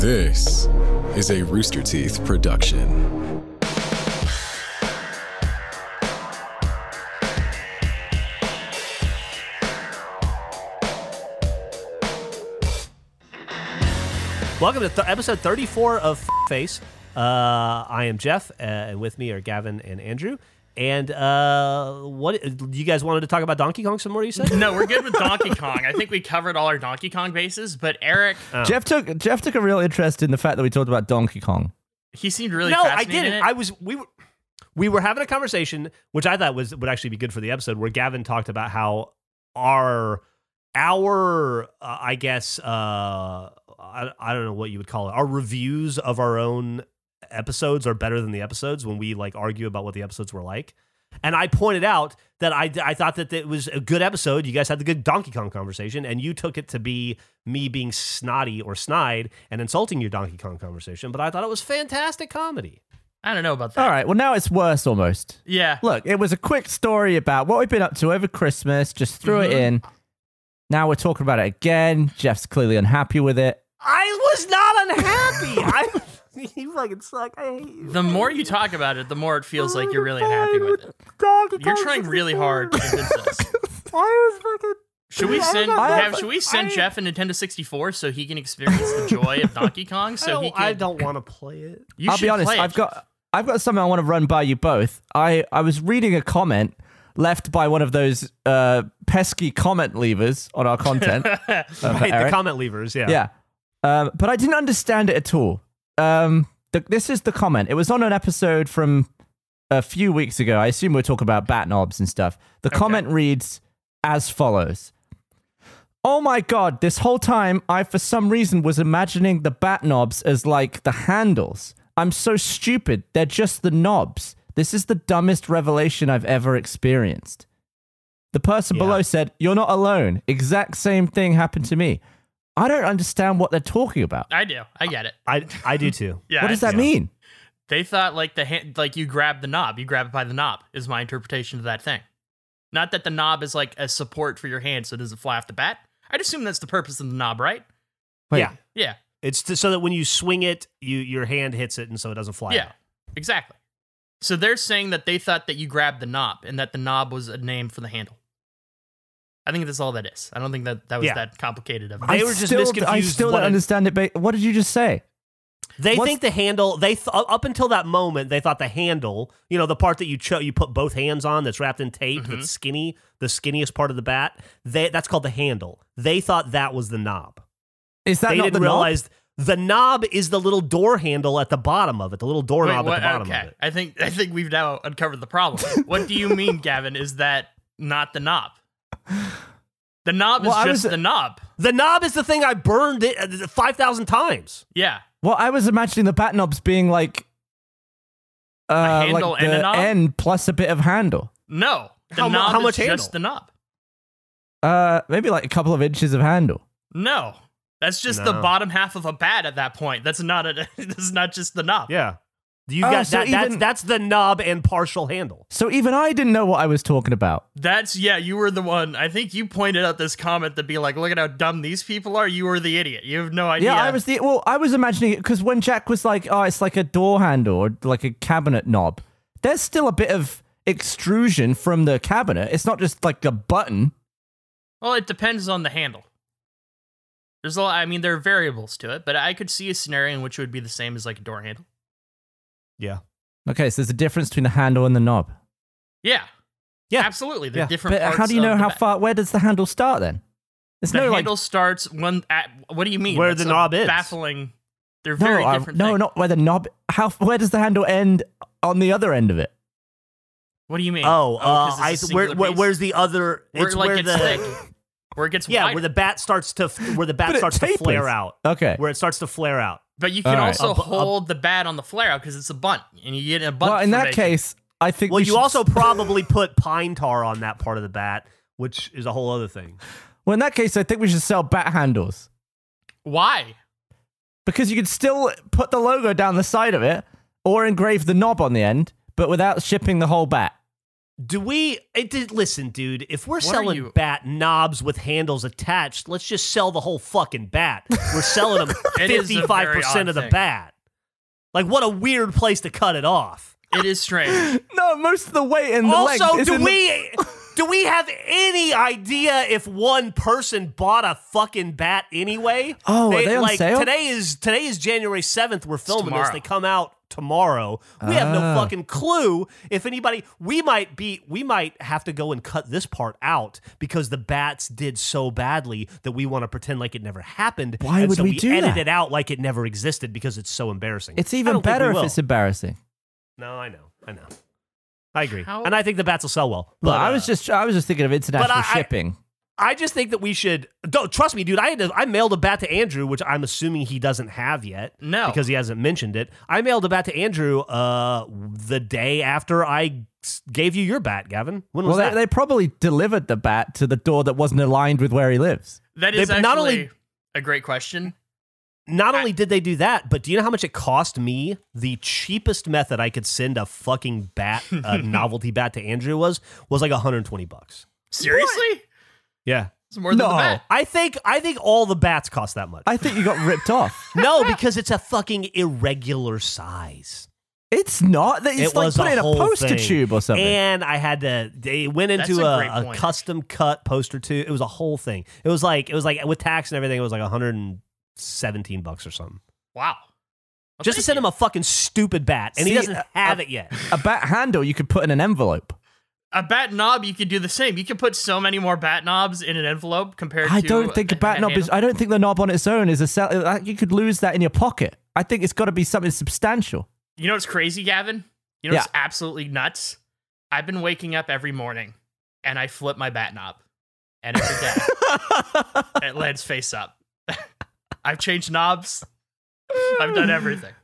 This is a Rooster Teeth production. Welcome to th- episode 34 of F- Face. Uh, I am Jeff, uh, and with me are Gavin and Andrew. And uh, what you guys wanted to talk about Donkey Kong some more? You said No, we're good with Donkey Kong. I think we covered all our Donkey Kong bases, but Eric, Jeff took Jeff took a real interest in the fact that we talked about Donkey Kong. he seemed really no, I fascinated in didn't. it. I was we were we were having a conversation, which I thought was would actually be good for the episode, where Gavin talked about how our our uh, I guess uh, I, I don't know what you would call it. Our reviews of our own episodes are better than the episodes when we like argue about what the episodes were like. And I pointed out that I, I thought that it was a good episode. You guys had the good Donkey Kong conversation, and you took it to be me being snotty or snide and insulting your Donkey Kong conversation. But I thought it was fantastic comedy. I don't know about that. All right, well now it's worse almost. Yeah. Look, it was a quick story about what we've been up to over Christmas. Just threw it mm-hmm. in. Now we're talking about it again. Jeff's clearly unhappy with it. I was not unhappy. I you fucking suck. I hate you. The more you talk about it, the more it feels like you're really unhappy with it. You're trying really hard to convince us. I was fucking. Should we send I have, have- should we send I- Jeff a Nintendo 64 so he can experience the joy of Donkey Kong? I So he don't, can I don't want to play it. You I'll should be honest, play it. I've got I've got something I want to run by you both. I, I was reading a comment left by one of those uh, pesky comment leavers on our content. uh, for Right, the Eric. comment levers. Yeah. Yeah. Um, but I didn't understand it at all. Um, the, this is the comment. It was on an episode from a few weeks ago. I assume we're talking about bat knobs and stuff. The comment reads as follows. Oh my god, this whole time I for some reason was imagining the bat knobs as like the handles. I'm so stupid. They're just the knobs. This is the dumbest revelation I've ever experienced. The person Yeah. below said, You're not alone. Exact same thing happened to me. I don't understand what they're talking about. I do. I get it. I I do too. Yeah. what does I- that mean? They thought like the hand, like you grab the knob, you grab it by the knob is my interpretation of that thing. Not that the knob is like a support for your hand so it doesn't fly off the bat. I'd assume that's the purpose of the knob, right? Wait, Yeah. Yeah. It's to, so that when you swing it, you your hand hits it, and so it doesn't fly. Yeah. out. Exactly. So they're saying that they thought that you grabbed the knob and that the knob was a name for the handle. I think that's all that is. I don't think that that was Yeah. that complicated of it. They I were just still, I still what don't a- understand it. But what did you just say? They What's- think the handle. They th- up until that moment, they thought the handle. You know, the part that you cho- you put both hands on, that's wrapped in tape, Mm-hmm. that's skinny, the skinniest part of the bat. They that's called the handle. They thought that was the knob. Is that they not didn't the knob? realize the knob is the little door handle at the bottom of it, the little Wait, doorknob what- at the bottom okay. of it. I think I think we've now uncovered the problem. what do you mean, Gavin? Is that not the knob? The knob Well, I is just was- the knob. The knob is the thing I burned it uh, five thousand times. Yeah. Well, I was imagining the bat knobs being like uh, handle like and the a knob? end plus a bit of handle. No. The How mu- knob how is much just handle? the knob. Uh, maybe like a couple of inches of handle. No. That's just the bottom half of a bat at that point. That's not a that's not just the knob. Yeah, you Oh, got so that. that's even- that's the knob and partial handle. So even I didn't know what I was talking about. That's yeah, you were the one. I think you pointed out this comment to be like, look at how dumb these people are. You were the idiot. You have no idea. Yeah, I was the well. I was imagining it because when Jack was like, "Oh, it's like a door handle or like a cabinet knob," there's still a bit of extrusion from the cabinet. It's not just like a button. Well, it depends on the handle. There's a lot, I mean, there are variables to it, but I could see a scenario in which it would be the same as like a door handle. Yeah, Okay, so there's a difference between the handle and the knob. Yeah. Yeah. Absolutely. They're Yeah. different But parts how do you know how far? Where does the handle start then? There's the no handle starts when at what do you mean? Where That's the a knob is. Baffling. They're like very no, I- different no, things. not where the knob. How? Where does the handle end on the other end of it? What do you mean? Oh, uh, 'cause it's a I singular where, where piece? where, the other? where it's like where gets the thick, where it gets yeah, wider. where the bat starts to where the bat But it starts to flare out. Okay. Where it starts to flare out. but you can All right. also A bu- a- hold the bat on the flare out because it's a bunt, and you get a bunt. Well, in that case, I think. Well, we you should- also probably put pine tar on that part of the bat, which is a whole other thing. Well, in that case, I think we should sell bat handles why? because you could still put the logo down the side of it or engrave the knob on the end, but without shipping the whole bat. Do we it did, listen, dude? If we're are selling you- bat knobs with handles attached, let's just sell the whole fucking bat. We're selling them It is a very fifty-five percent of the thing. bat. Like, what a weird place to cut it off. It is strange. No, most of the weight and the length Also, do in the- we do we have any idea if one person bought a fucking bat anyway? Oh, are they on like sale? today is today is January seventh. We're filming this. They come out tomorrow. We have no Ah. fucking clue if anybody. We might be. We might have to go and cut this part out because the bats did so badly that we want to pretend like it never happened. Why and would so we we do edit that? it out like it never existed because it's so embarrassing. It's even better if will. it's embarrassing. No, I know. I know. I agree, How- and I think the bats will sell well. Look, But, I uh, was just I was just thinking of international I- I- shipping. I just think that we should. Don't trust me, dude. I had to, I mailed a bat to Andrew, which I'm assuming he doesn't have yet. No. because he hasn't mentioned it. I mailed a bat to Andrew uh the day after I gave you your bat, Gavin. When was well, that? they, they probably delivered the bat to the door that wasn't aligned with where he lives. That is They've actually not only- a great question. Not only did they do that, but do you know how much it cost me? The cheapest method I could send a fucking bat, a novelty bat to Andrew was was like 120 bucks. Seriously? Yeah, It's more than No. the bat. I think I think all the bats cost that much. I think you got ripped off. no, because it's a fucking irregular size. It's not. that- It's It like was a putting a, whole poster thing. tube or something. And I had to. They went That's into a a, great a point, custom cut poster too. It was a whole thing. It was like it was like with tax and everything. It was like 117 bucks or something. Wow. Well, Just to thank send you. him a fucking stupid bat, and he See, doesn't uh, have it yet. a bat handle you could put in an envelope. A bat knob. You could do the same. You can put so many more bat knobs in an envelope compared I to. don't think a bat knob is. I don't think the knob on its own is a. Sell, like, you could lose that in your pocket. I think it's got to be something substantial. You know what's crazy, Gavin? You know Yeah. what's absolutely nuts? I've been waking up every morning and I flip my bat knob. And every day it lands face up. I've changed knobs. I've done everything.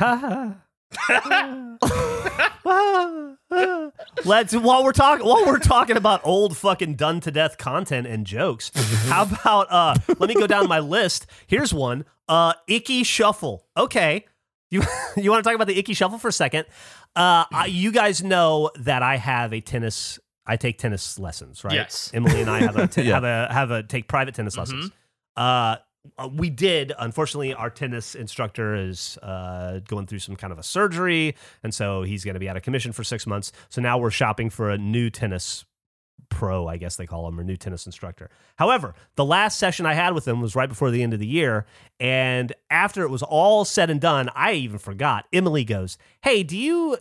Let's while we're talking while we're talking about old fucking done to death content and jokes. how about uh let me go down my list. Here's one. Uh Ickey Shuffle. Okay. You you want to talk about the Ickey Shuffle for a second? Uh I, you guys know that I have a tennis I take tennis lessons, right? Yes. Emily and I have a t- Yeah. have a have a take private tennis lessons. Uh uh, we did. Unfortunately, our tennis instructor is uh, going through some kind of a surgery, and so he's going to be out of commission for six months. So now we're shopping for a new tennis pro, I guess they call him, or new tennis instructor. However, the last session I had with him was right before the end of the year, and after it was all said and done, I even forgot. Emily goes, "Hey, do you?"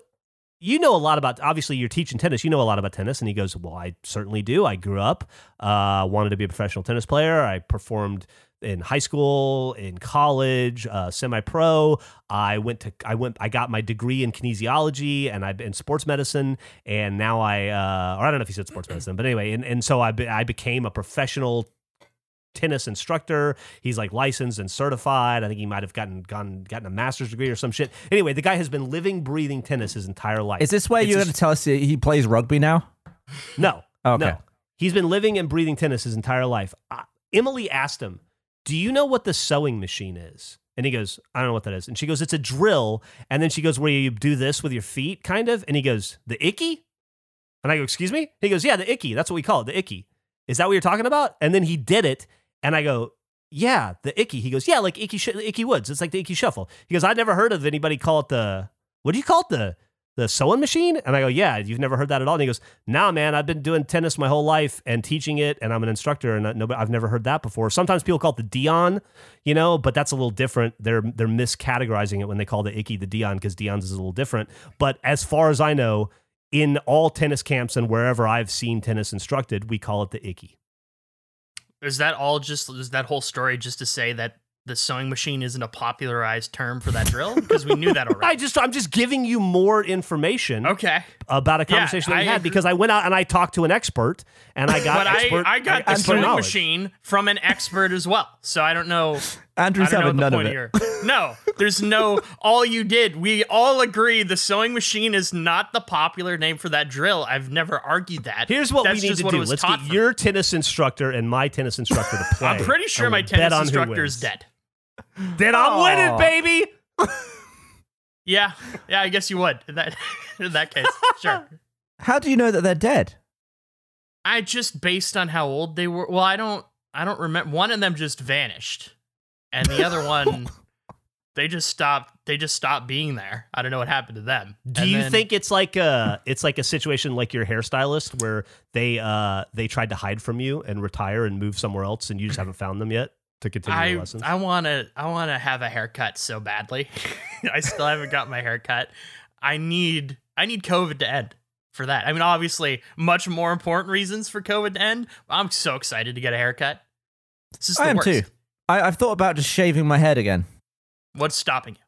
You know a lot about obviously you're teaching tennis. You know a lot about tennis, and he goes, "Well, I certainly do. I grew up, uh, wanted to be a professional tennis player. I performed in high school, in college, uh, semi-pro. I went to I went I got my degree in kinesiology and I've in sports medicine, and now I uh, or I don't know if he said sports medicine, but anyway, and, and so I be, I became a professional tennis instructor. He's like licensed and certified. I think he might have gotten gone gotten a master's degree or some shit. Anyway, the guy has been living, breathing tennis his entire life. Is this It's you're going to tell us he he plays rugby now? No. Okay. No. He's been living and breathing tennis his entire life. Uh, Emily asked him, Do you know what the sewing machine is? And he goes, I don't know what that is. And she goes, It's a drill. And then she goes, Where you do this with your feet, kind of? And he goes, The icky? And I go, Excuse me? He goes, Yeah, the icky. That's what we call it, the icky. Is that what you're talking about? And then he did it. And I go, Yeah, the icky. He goes, Yeah, like icky, sh- Ickey Woods. It's like the Ickey Shuffle. He goes, I'd never heard of anybody call it the, what do you call it? The, the sewing machine? And I go, yeah, you've never heard that at all. And he goes, nah, man, I've been doing tennis my whole life and teaching it, and I'm an instructor, and I, no, I've never heard that before. Sometimes people call it the Dion, you know, but that's a little different. They're they're miscategorizing it when they call the Icky the Dion because Dion's is a little different. But as far as I know, in all tennis camps and wherever I've seen tennis instructed, we call it the Icky. Is that all just is that whole story just to say that the sewing machine isn't a popularized term for that drill? Because we knew that already. I just I'm just giving you more information Okay. about a Yeah, conversation that we I had agree. because I went out and I talked to an expert and I got But I, expert, I got the expert sewing knowledge. machine from an expert as well. So I don't know Andrew's don't having the none of it. of your. No, there's no. All you did, we all agree the sewing machine is not the popular name for that drill. I've never argued that. Here's what That's we need to what do. Let's get for your tennis instructor and my tennis instructor to play. I'm pretty sure my tennis instructor is dead. Then I'm Aw. winning, baby. Yeah, yeah, I guess you would in that in that case. Sure. How do you know that they're dead? I just based on how old they were. Well, I don't. I don't remember. One of them just vanished, and the other one, they just stopped. They just stopped being there. I don't know what happened to them. Do And you then- think it's like a it's like a situation like your hairstylist where they uh they tried to hide from you and retire and move somewhere else and you just haven't found them yet to continue I your lessons? I want to I want to have a haircut so badly. I still haven't got my haircut. I need I need COVID to end for that. I mean, obviously, much more important reasons for COVID to end. I'm so excited to get a haircut. This is the I am worst. too. I, I've thought about just shaving my head again. What's stopping you?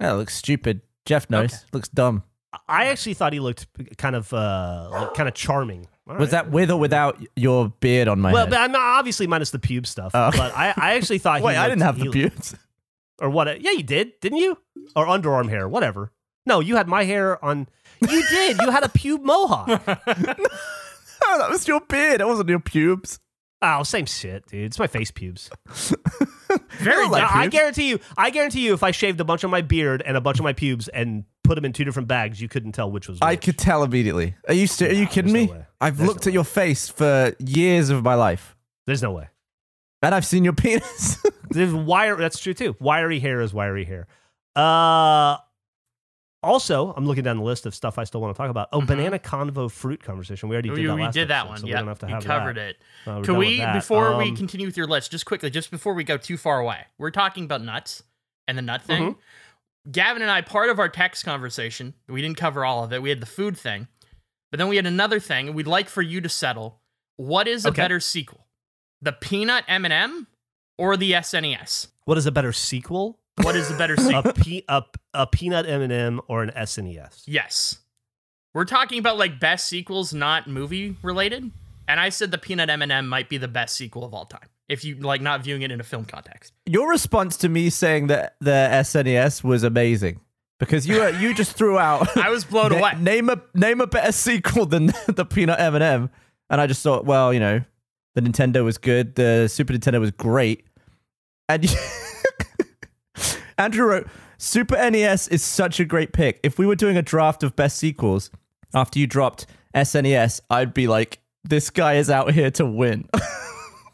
Yeah, it looks stupid. Jeff knows. Okay. Looks dumb. I actually thought he looked kind of uh like kind of charming. All Was that with or without your beard on my well, head? I'm obviously minus the pube stuff. Oh. But I, I actually thought Wait, I didn't have the pubes. or what? Yeah, you did, didn't you? Or underarm hair, whatever. No, you had my hair on. You did. You had a pube mohawk. Oh, that was your beard. That wasn't your pubes. Oh, same shit, dude. It's my face pubes. Very don't like different. I guarantee you. I guarantee you, if I shaved a bunch of my beard and a bunch of my pubes and put them in two different bags, you couldn't tell which was. I could tell immediately. Are you st- Are you kidding me? no. I've There's looked no at your face for years of my life, There's no way. and I've seen your penis. There's wire. That's true too. Wiry hair is wiry hair. Uh, also, I'm looking down the list of stuff I still want to talk about. Oh, Mhm. banana convo fruit conversation. We already did we that we last did that episode, one. So we yeah, don't have to you have covered that. it. Uh, Can we, that. before we Um, continue with your list, just quickly, just before we go too far away, we're talking about nuts and the nut thing. Mm-hmm. Gavin and I, part of our text conversation, we didn't cover all of it. We had the food thing, but then we had another thing. and We'd like for you to settle. What is a Okay. better sequel, the peanut M and M or the SNES? What is a better sequel? What is the better sequel? a, pe- a, a peanut M&M or an SNES? yes, we're talking about like best sequels, not movie related. And I said the peanut M and M might be the best sequel of all time if you like not viewing it in a film context. your response to me saying that the SNES was amazing because you uh, you just threw out. I was blown Na- away. Name a name a better sequel than the peanut M and m and I just thought, well, you know, the Nintendo was good, the Super Nintendo was great, and you- Andrew wrote, Super NES is such a great pick. If we were doing a draft of best sequels after you dropped SNES, I'd be like, this guy is out here to win.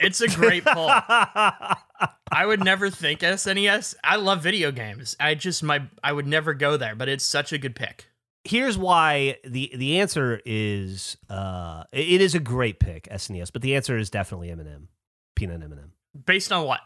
It's a great pull. I would never think SNES. I love video games. I just my I would never go there, but it's such a good pick. Here's why the the answer is uh it is a great pick SNES, but the answer is definitely M&M, peanut M&M. Based on what?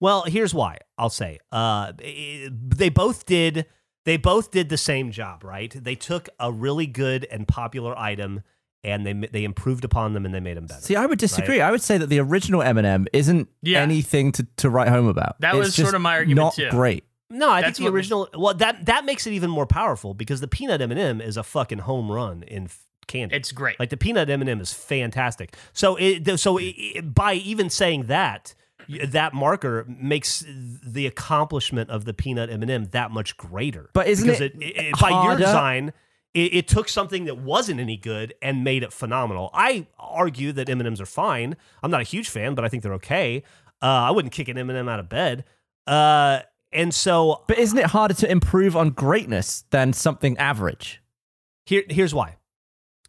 Well, here's why. I'll say. Uh, they both did. They both did the same job, right? They took a really good and popular item, and they they improved upon them, and they made them better. See, I would disagree. I would say that the original M&M isn't Yeah. anything to, to write home about. That It's was sort of my argument, not too. great. no, I That's think the what was- original. Well, that that makes it even more powerful because the peanut M and m is a fucking home run in candy. It's great. Like the peanut M and m is fantastic. So it so it, it- by even saying that, that marker makes the accomplishment of the peanut M and m that much greater. But isn't because it it, by your design, it, it took something that wasn't any good and made it phenomenal. I argue that M and M's are fine. I'm not a huge fan, but I think they're okay. Uh, I wouldn't kick an M and m out of bed. Uh, and so But isn't it harder to improve on greatness than something average? here, here's why.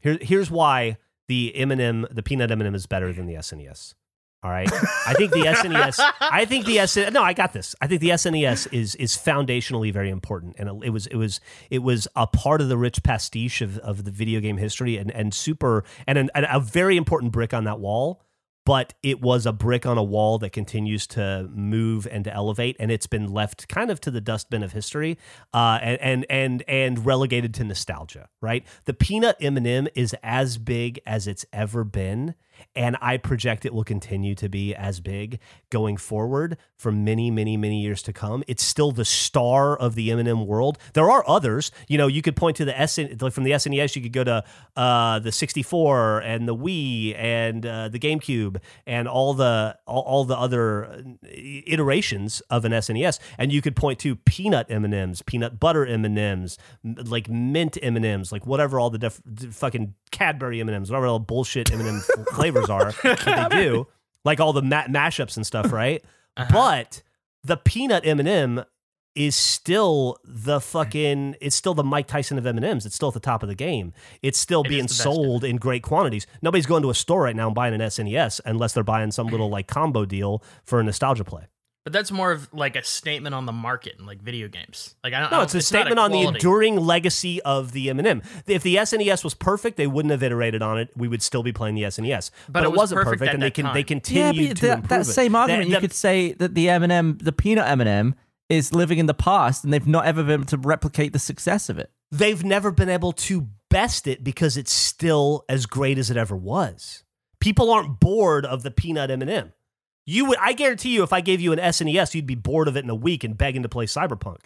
Here, here's why the M&M, the peanut M&M is better than the SNES. All right. I think the SNES. I think the SN. No, I got this. I think the SNES is is foundationally very important, and it, it was it was it was a part of the rich pastiche of, of the video game history, and and super and an, and a very important brick on that wall. But it was a brick on a wall that continues to move and to elevate, and it's been left kind of to the dustbin of history, uh, and and and and relegated to nostalgia. Right. The peanut M and m is as big as it's ever been, and I project it will continue to be as big going forward for many, many, many years to come. It's still the star of the M&M world. There are others. You know, you could point to the S like from the SNES. You could go to uh, the 64 and the Wii and uh, the GameCube and all the all, all the other uh, iterations of an SNES. And you could point to peanut M&Ms, peanut butter M&Ms, like mint M&Ms, like whatever all the def- fucking Cadbury M&Ms, whatever all the bullshit M&M flavors are that they do, like all the ma- mashups and stuff, right? But the peanut M&M is still the fucking it's still the Mike Tyson of M&Ms. It's still at the top of the game. It's still It being sold in great quantities. Nobody's going to a store right now and buying an SNES unless they're buying some little like combo deal for a nostalgia play. But that's more of like a statement on the market and like video games. Like I don't No, know. it's a not statement on the enduring legacy of the M&M. If the SNES was perfect, they wouldn't have iterated on it. We would still be playing the SNES. But, it it, was wasn't perfect perfect, at and they that can they time. continue yeah, but to that, improve that it. same argument, The- you could say that the M&M, the peanut M&M, is living in the past, and they've not ever been able to replicate the success of it. they've never been able to best it because it's still as great as it ever was. People aren't bored of the peanut M&M. You would, I guarantee you, if I gave you an SNES, you'd be bored of it in a week and begging to play Cyberpunk.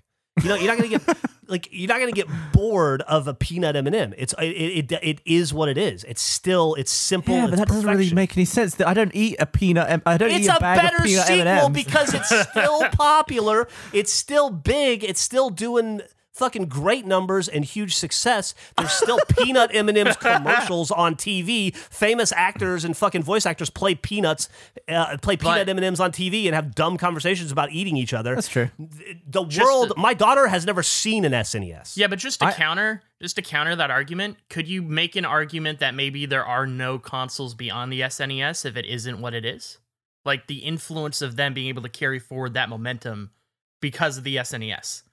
You know, you're not gonna get like you're not gonna get bored of a peanut M&M. It's it, it it is what it is. It's still it's simple. yeah, but that doesn't really make any sense. That I don't eat a peanut. M- I don't It's eat a, a bag better of peanut sequel M&Ms. because it's still popular. It's still big. It's still doing fucking great numbers and huge success. There's still peanut M&Ms commercials on TV. Famous actors and fucking voice actors play peanuts, uh, play peanut But- M&Ms on TV and have dumb conversations about eating each other. That's true. The world. my daughter has never seen an SNES. Yeah, but just to counter, just to counter that argument, could you make an argument that maybe there are no consoles beyond the SNES if it isn't what it is? Like the influence of them being able to carry forward that momentum because of the SNES.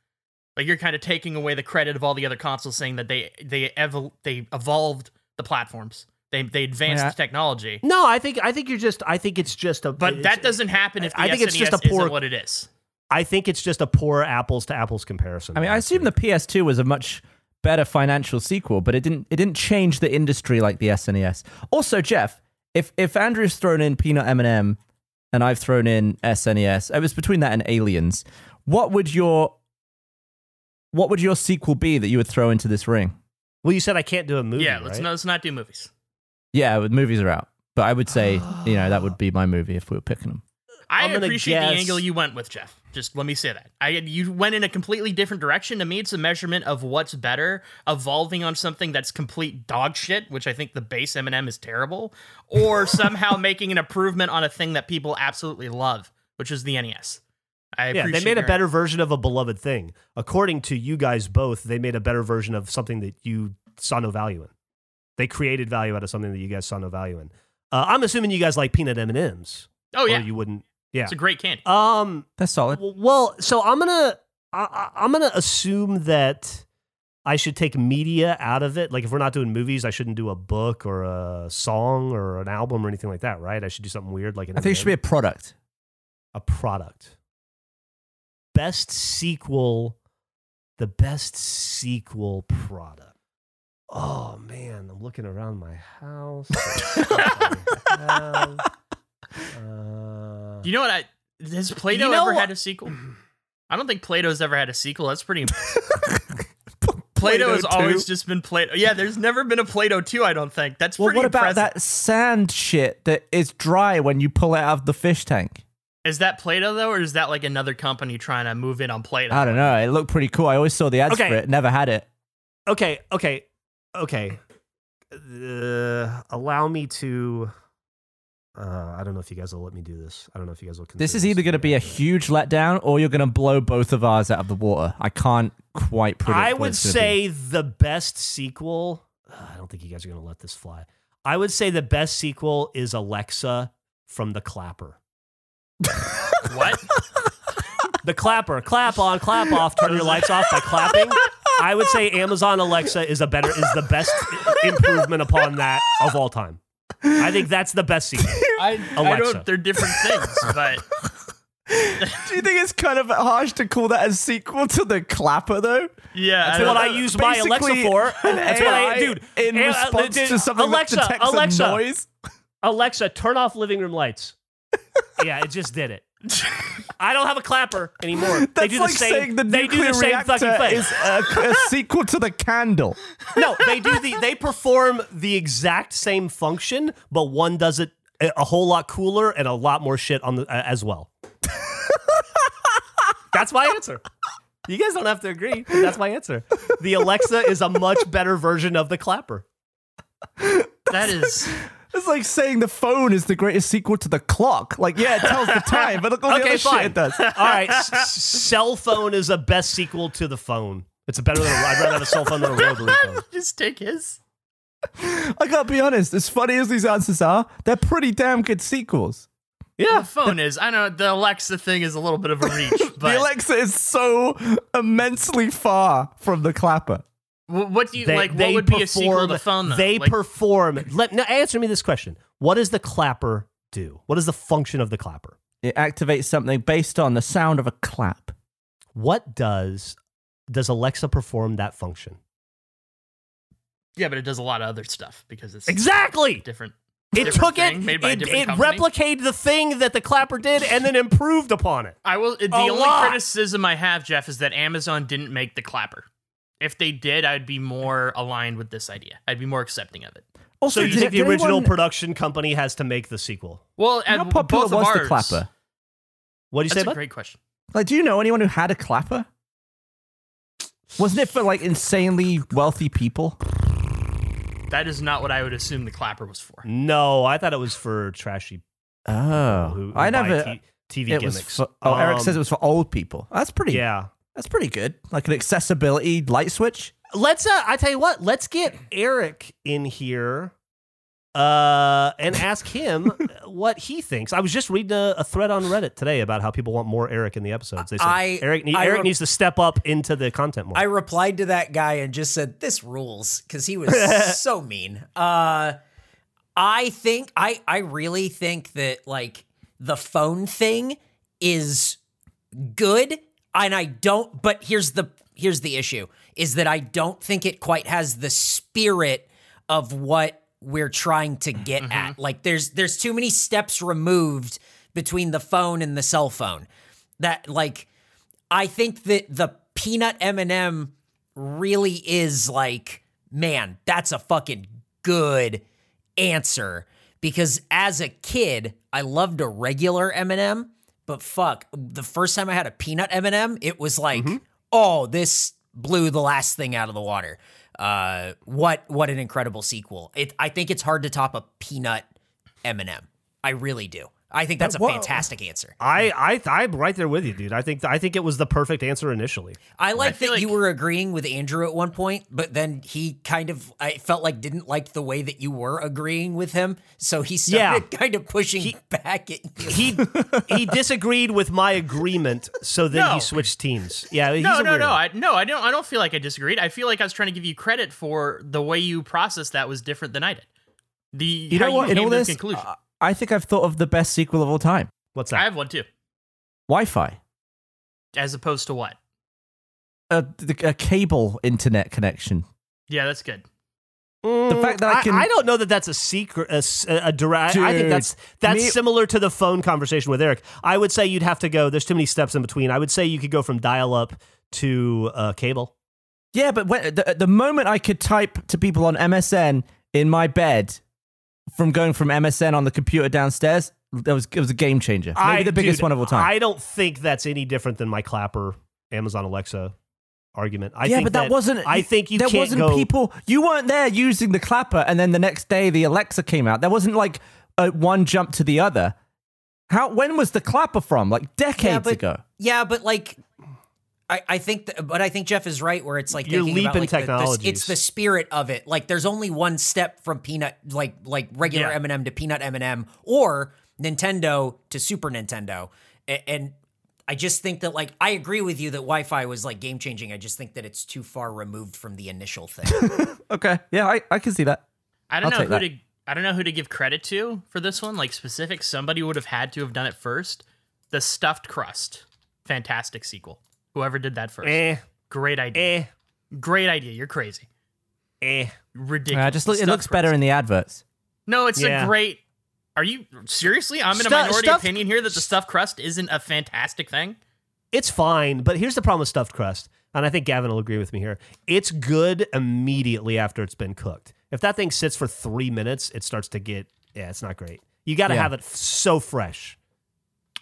Like you're kind of taking away the credit of all the other consoles, saying that they they evol- they evolved the platforms, they they advanced Yeah. the technology. No, I think I think you're just. I think it's just a. But that doesn't happen if the I think SNES it's just a poor- what it is. I think it's just a poor apples to apples comparison. I mean, I assume the PS2 was a much better financial sequel, but it didn't. It didn't change the industry like the SNES. Also, Jeff, if if Andrew's thrown in Peanut M&M and I've thrown in SNES, it was between that and Aliens. What would your what would your sequel be that you would throw into this ring? Well, you said I can't do a movie. yeah, let's right? not, let's not do movies. Yeah, the movies are out, but I would say you know that would be my movie if we were picking them. I I'm gonna appreciate the angle you went with, Jeff. Just let me say that. I you went in a completely different direction. To me, it's a measurement of what's better, evolving on something that's complete dog shit, which I think the base M&M is terrible, or somehow making an improvement on a thing that people absolutely love, which is the NES. I Yeah, they appreciate made a better version of a beloved thing. According to you guys both, they made a better version of something that you saw no value in. They created value out of something that you guys saw no value in. Uh, I'm assuming you guys like peanut M and M's. Oh yeah, you wouldn't. Yeah. it's a great candy. Um. That's solid. Well, so I'm gonna I, I- I'm gonna assume that I should take media out of it. Like if we're not doing movies, I shouldn't do a book or a song or an album or anything like that, right? I should do something weird like an I think it should be a product. a product. Best sequel, the best sequel product. Oh man, I'm looking around my house. Uh, You know what? I has Play-Doh You know ever what- had a sequel? I don't think Play-Doh's ever had a sequel. That's pretty. Play-Doh has Play-Doh always just been Play-Doh. Yeah, there's never been a Play-Doh 2, I don't think. That's Well, pretty what about impressive. that sand shit that is dry when you pull it out of the fish tank? Is that Play-Doh though, or is that like another company trying to move in on Play-Doh? I don't know. It looked pretty cool. I always saw the ads Okay. for it. Never had it. okay, okay, okay. Uh, allow me to. Uh, I don't know if you guys will let me do this. I don't know if you guys will. This consider is either going to be a huge letdown or you're going to blow both of ours out of the water. I can't quite predict. I what would it's gonna be. say the best sequel. uh, I don't think you guys are going to let this fly. I would say the best sequel is Alexa from the Clapper. What? The Clapper, clap on, clap off, turn your lights off by clapping. I would say Amazon Alexa is a better is the best improvement upon that of all time. I think that's the best sequel. I, I Alexa. don't. They're different things, but Do you think it's kind of harsh to call that a sequel to the clapper, though? yeah, I That's don't- what I use my Alexa Basically, for. An That's what I, AI dude. In A- response dude, to something Alexa, that detects Alexa, a noise. Alexa, turn off living room lights. Yeah, it just did it. I don't have a clapper anymore. they That's do like the same. saying the they do nuclear the same fucking reactor is a, a sequel to the candle. no, they do the. They perform the exact same function, but one does it a a whole lot cooler and a lot more shit on the uh, as well. that's my answer. You guys don't have to agree, but that's my answer. The Alexa is a much better version of the clapper. that is It's like saying the phone is the greatest sequel to the clock. Like, yeah, it tells the time, but look all the Okay, other fine. shit it does. All right, s- s- cell phone is a best sequel to the phone. It's a better than a, I'd rather have a cell phone than a rotary phone. Just take his. I gotta be honest, as funny as these answers are, they're pretty damn good sequels. Yeah, the phone is. I know the Alexa thing is a little bit of a reach, but the Alexa is so immensely far from the clapper. Wh- what do you They, like? What they would be a sequel to the phone? Though? They Like, perform. Let now answer me this question: What does the clapper do? What is the function of the clapper? It activates something based on the sound of a clap. What does does Alexa perform that function? yeah, but it does a lot of other stuff because it's Exactly. different. It took thing it. made by It, different it replicated the thing that the clapper did, and then improved upon it. I will. The A only lot. criticism I have, Jeff, is that Amazon didn't make the clapper. If they did, I'd be more aligned with this idea. I'd be more accepting of it. Also, So you did- think the original anyone- production company has to make the sequel? Well, how and popular both of was the clapper? What do you That's say, a bud? great question. Like, do you know anyone who had a clapper? Wasn't it for like insanely wealthy people? That is not what I would assume the clapper was for. No, I thought it was for trashy Oh, who, who I never. t- TV it was gimmicks. for, oh, Eric Um, says it was for old people. That's pretty. Yeah. That's pretty good. Like an accessibility light switch. Let's. Uh, I tell you what. Let's get Eric in here, uh, and ask him what he thinks. I was just reading a, a thread on Reddit today about how people want more Eric in the episodes. They said I- Eric, ne- I Eric re- needs to step up into the content more. I replied to that guy and just said, "This rules," because he was so mean. Uh, I think I I really think that like the phone thing is good, and I don't. But here's the here's the issue: is that I don't think it quite has the spirit of what we're trying to get at. Like there's there's too many steps removed between the phone and the cell phone. That like I think that the peanut M&M really is like, man, that's a fucking good answer because as a kid, I loved a regular M&M, but fuck, the first time I had a peanut M&M, it was like, oh, this blew the last thing out of the water. Uh, what what an incredible sequel! It I think it's hard to top a peanut M&M. I really do. I think that's a Whoa. fantastic answer. I, I, I'm right there with you, dude. I think, I think it was the perfect answer initially. I like feel that you were agreeing with Andrew at one point, but then he kind of I felt like didn't like the way that you were agreeing with him, so he started kind of pushing back at you. He, he disagreed with my agreement, so then No. he switched teams. Yeah, he's No, a no, no. I no, I don't. I don't feel like I disagreed. I feel like I was trying to give you credit for the way you processed that was different than I did. The You how know what? You In all to the this, conclusion. uh, I think I've thought of the best sequel of all time: What's that? I have one too. Wi-Fi, As opposed to what? a, a cable internet connection. Yeah, that's good. the fact that I can- Mm, I, don't know that that's a secret, A direct. I think that's that's me- similar to the phone conversation with Eric. I would say you'd have to go. There's too many steps in between. I would say you could go from dial up to uh, cable. Yeah, but when, the, the moment I could type to people on MSN in my bed, from going from MSN on the computer downstairs, that was it was a game changer. Maybe I, the biggest dude, one of all time. I don't think that's any different than my Clapper Amazon Alexa argument. I yeah, think but that, wasn't. I think you there can't wasn't go. people. You weren't there using the clapper, and then the next day the Alexa came out. There wasn't like a one jump to the other. How? When was the clapper from? Like decades but- ago. Yeah, but like, I, I think, th- but I think Jeff is right. Where it's like You're thinking about, leaping like, the- the- it's the spirit of it. Like, there's only one step from peanut, like like regular Yeah. M&M to peanut M&M, or Nintendo to Super Nintendo, A- and. I just think that, like, I agree with you that Wi-Fi was like game changing. I just think that it's too far removed from the initial thing. Okay, yeah, I, I can see that. I don't I'll know who that. to. I don't know who to give credit to for this one. Like specific, somebody would have had to have done it first. The stuffed crust, fantastic sequel. Whoever did that first, eh, great idea. eh, Great idea. You're crazy. eh. Ridiculous. Uh, just look, it Stuffed looks better in the adverts. No, it's Yeah. a great. Are you seriously? I'm in Stu- a minority stuffed- opinion here that the stuffed crust isn't a fantastic thing. It's fine, but here's the problem with stuffed crust, and I think Gavin will agree with me here. It's good immediately after it's been cooked. If that thing sits for three minutes, it starts to get yeah, it's not great. You got to Yeah. have it f- so fresh.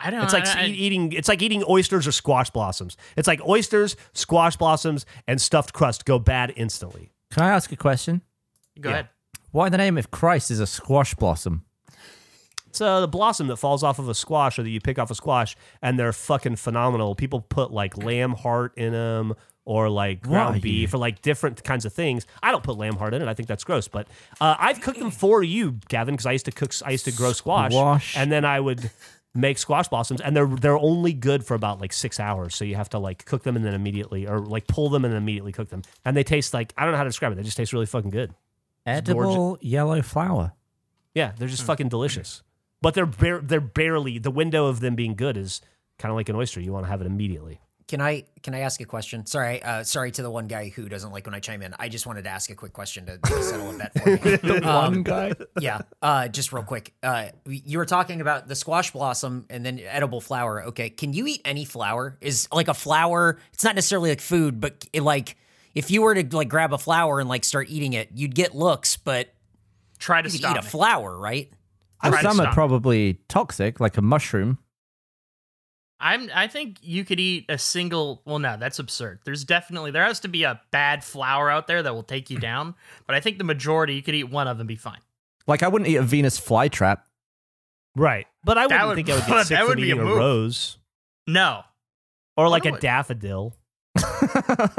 I don't. Know. It's like I, I- e- eating. It's like eating oysters or squash blossoms. It's like oysters, squash blossoms, and stuffed crust go bad instantly. Can I ask a question? Go yeah. ahead. Why the name of Christ is a squash blossom? It's uh, the blossom that falls off of a squash or that you pick off a squash, and they're fucking phenomenal. People put like lamb heart in them or like ground Why? beef or like different kinds of things. I don't put lamb heart in it. I think that's gross. But uh, I've cooked them for you, Gavin, because I used to cook. I used to grow squash, Squash. and then I would make squash blossoms, and they're they're only good for about like six hours. So you have to like cook them and then immediately, or like pull them and then immediately cook them, and they taste like I don't know how to describe it. They just taste really fucking good. Edible yellow flower. Yeah, they're just mm. fucking delicious. But they're bar- they're barely the window of them being good is kind of like an oyster. You want to have it immediately. Can I can I ask a question? Sorry, uh, sorry to the one guy who doesn't like when I chime in. I just wanted to ask a quick question to, to settle a bet for me. Um, guy. yeah, uh, just real quick. Uh, you were talking about the squash blossom and then edible flower. Okay, can you eat any flower? Is like a flower? It's not necessarily like food, but it, like if you were to like grab a flower and like start eating it, you'd get looks, but Try to you could stop eat a flower, right? Try some are probably toxic, like a mushroom. I'm. I think you could eat a single. Well, no, that's absurd. There's definitely there has to be a bad flower out there that will take you down. But I think the majority you could eat one of them be fine. Like I wouldn't eat a Venus flytrap. Right. But I That wouldn't would- think I would get sick would from be a eating a, move. rose No, or like a Wonder daffodil.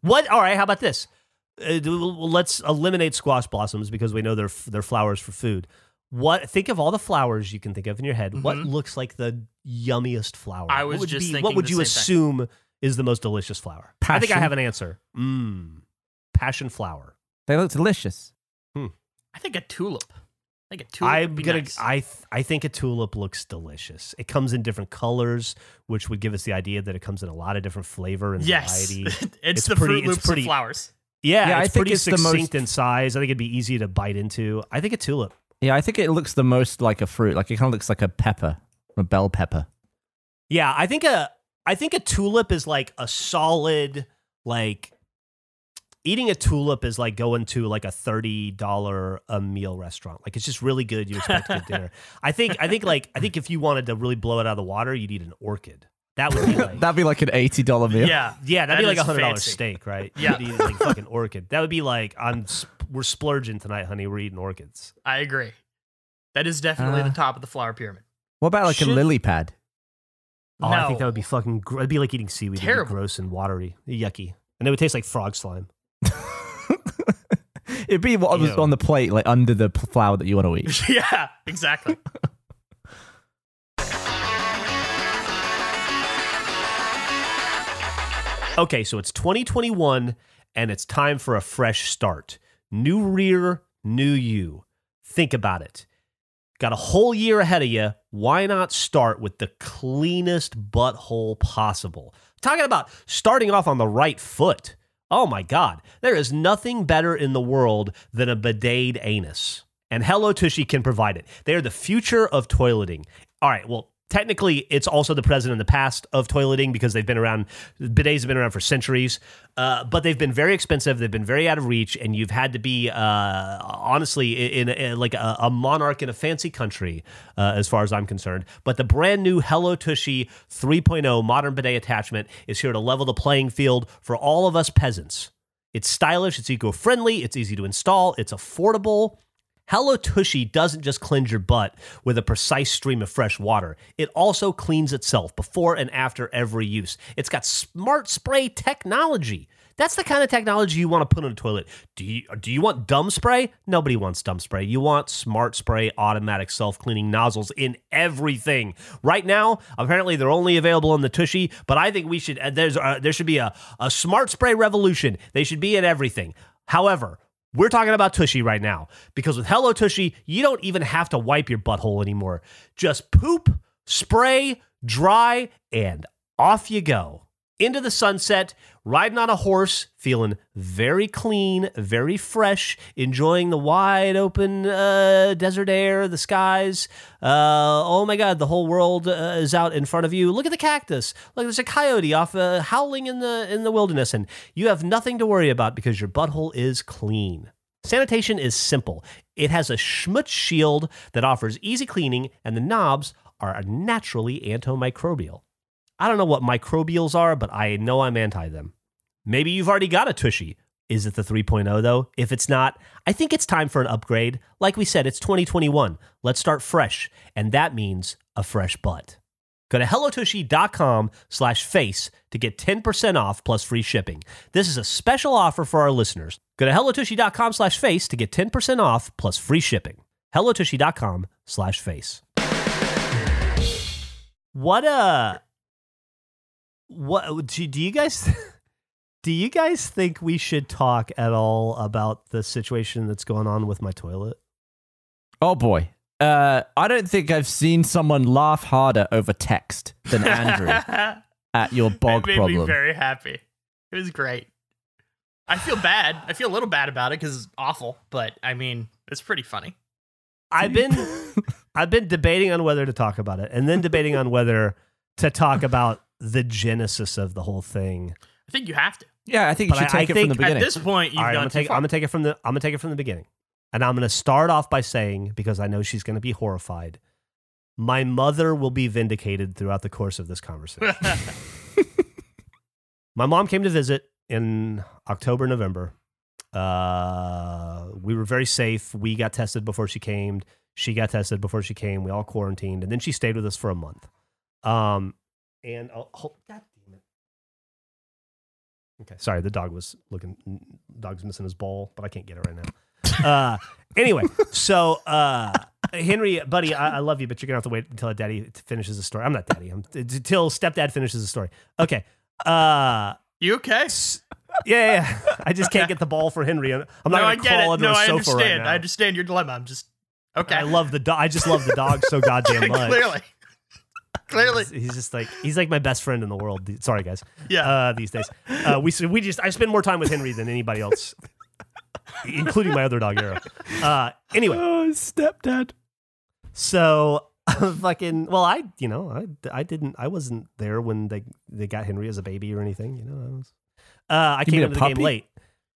What? All right. How about this? Uh, let's eliminate squash blossoms because we know they're f- they're flowers for food. What? Think of all the flowers you can think of in your head. What Mhm. looks like the yummiest flower? I What was would just be- thinking What would the you same thing. assume is the most delicious flower? I think I have an answer. Mmm. Passion flower. They look delicious. Hmm. I think a tulip. I think a tulip. I'm would be gonna. nice. I th- I think a tulip looks delicious. It comes in different colors, which would give us the idea that it comes in a lot of different flavor and yes, variety. it's, It's the pretty- Fruit it's Loops pretty- of flowers. Yeah, Yeah, I it's think pretty it's the most- in size. I think it'd be easy to bite into. I think a tulip. Yeah, I think it looks the most like a fruit. Like it kind of looks like a pepper, a bell pepper. Yeah, I think a I think a tulip is like a solid like eating a tulip is like going to like a thirty dollar a meal restaurant. Like it's just really good. You expect good dinner. I think I think like I think if you wanted to really blow it out of the water, you'd eat an orchid. That would be like That'd be like an eighty dollar meal. Yeah, Yeah, that'd That be like a is hundred dollar fancy. steak, right? Yeah. You'd eat, like fucking orchid. That would be like I'm sp- we're splurging tonight, honey. We're eating orchids. I agree. That is definitely Uh, the top of the flower pyramid. What about like Should- a lily pad? Oh, I think No. that would be fucking. Gr- it'd be like eating seaweed. It'd be Terrible. gross and watery, yucky, and it would taste like frog slime. It'd be what was Ew. on the plate, like under the p- flower that you want to eat. yeah, exactly. Okay, so it's 2021 and it's time for a fresh start. New rear, new you. Think about it. Got a whole year ahead of you. Why not start with the cleanest butthole possible? Talking about starting off on the right foot. Oh my God, there is nothing better in the world than a bidet anus. And Hello Tushy can provide it. They are the future of toileting. All right, well, technically, it's also the present and the past of toileting because they've been around, bidets have been around for centuries, uh, but they've been very expensive. They've been very out of reach, and you've had to be, uh, honestly, in, in like a, a monarch in a fancy country, uh, as far as I'm concerned. But the brand new Hello Tushy 3.0 modern bidet attachment is here to level the playing field for all of us peasants. It's stylish, it's eco friendly, it's easy to install, it's affordable. Hello Tushy doesn't just cleanse your butt with a precise stream of fresh water. It also cleans itself before and after every use. It's got smart spray technology. That's the kind of technology you want to put in a toilet. Do you do you want dumb spray? Nobody wants dumb spray. You want smart spray automatic self-cleaning nozzles in everything. Right now, apparently they're only available in the Tushy, but I think we should uh, there's uh, there should be a a smart spray revolution. They should be in everything. However, we're talking about Tushy right now because with Hello Tushy, you don't even have to wipe your butthole anymore. Just poop, spray, dry, and off you go. Into the sunset, riding on a horse, feeling very clean, very fresh, enjoying the wide open uh, desert air, the skies. Uh, oh my God, the whole world uh, is out in front of you. Look at the cactus. Look, there's a coyote off uh, howling in the in the wilderness, and you have nothing to worry about because your butthole is clean. Sanitation is simple. It has a schmutz shield that offers easy cleaning, and the knobs are naturally antimicrobial. I don't know what microbials are, but I know I'm anti them. Maybe you've already got a tushy. Is it the 3.0 though? If it's not, I think it's time for an upgrade. Like we said, it's 2021. Let's start fresh. And that means a fresh butt. Go to hellotushy.com slash face to get 10% off plus free shipping. This is a special offer for our listeners. Go to hellotushy.com slash face to get 10% off plus free shipping. hellotushy.com slash face. What uh what do do you guys do you guys think we should talk at all about the situation that's going on with my toilet? Oh boy. Uh, I don't think I've seen someone laugh harder over text than Andrew at your bog it made problem. me very happy. It was great. I feel bad. I feel a little bad about it because it's awful, but I mean, it's pretty funny. I've been I've been debating on whether to talk about it and then debating on whether to talk about the genesis of the whole thing. I think you have to. yeah, I think you But should I- I take it from the beginning. At this point, you've All right, I'm gonna too take far. I'm gonna take it from the I'm gonna take it from the beginning. And I'm gonna start off by saying, because I know she's gonna be horrified, my mother will be vindicated throughout the course of this conversation. my mom came to visit in October, November. Uh, we were very safe. We got tested before she came. She got tested before she came. We all quarantined, and then she stayed with us for a month. Um, and oh, hold, God damn it. Okay, sorry. The dog was looking. Dog's missing his ball, but I can't get it right now. Uh, anyway, so uh, Henry, buddy, I, I love you, but you're gonna have to wait until daddy finishes the story. I'm not daddy. I'm until stepdad finishes the story. Okay. Uh, you okay? yeah, yeah, yeah. I just can't get the ball for Henry. I'm I'm not no, I gonna get crawl it. under No, a I sofa understand. right now. I understand your dilemma. I'm just okay. I love the dog. I just love the dog so goddamn much. Clearly, clearly, He's, he's just like he's like my best friend in the world. Sorry, guys. yeah. Uh, these days, uh, we we just I spend more time with Henry than anybody else, including my other dog Arrow. Uh, anyway, oh, stepdad. so fucking well, I you know I I didn't I wasn't there when they they got Henry as a baby or anything. You know I was. Uh, I You came into the game late.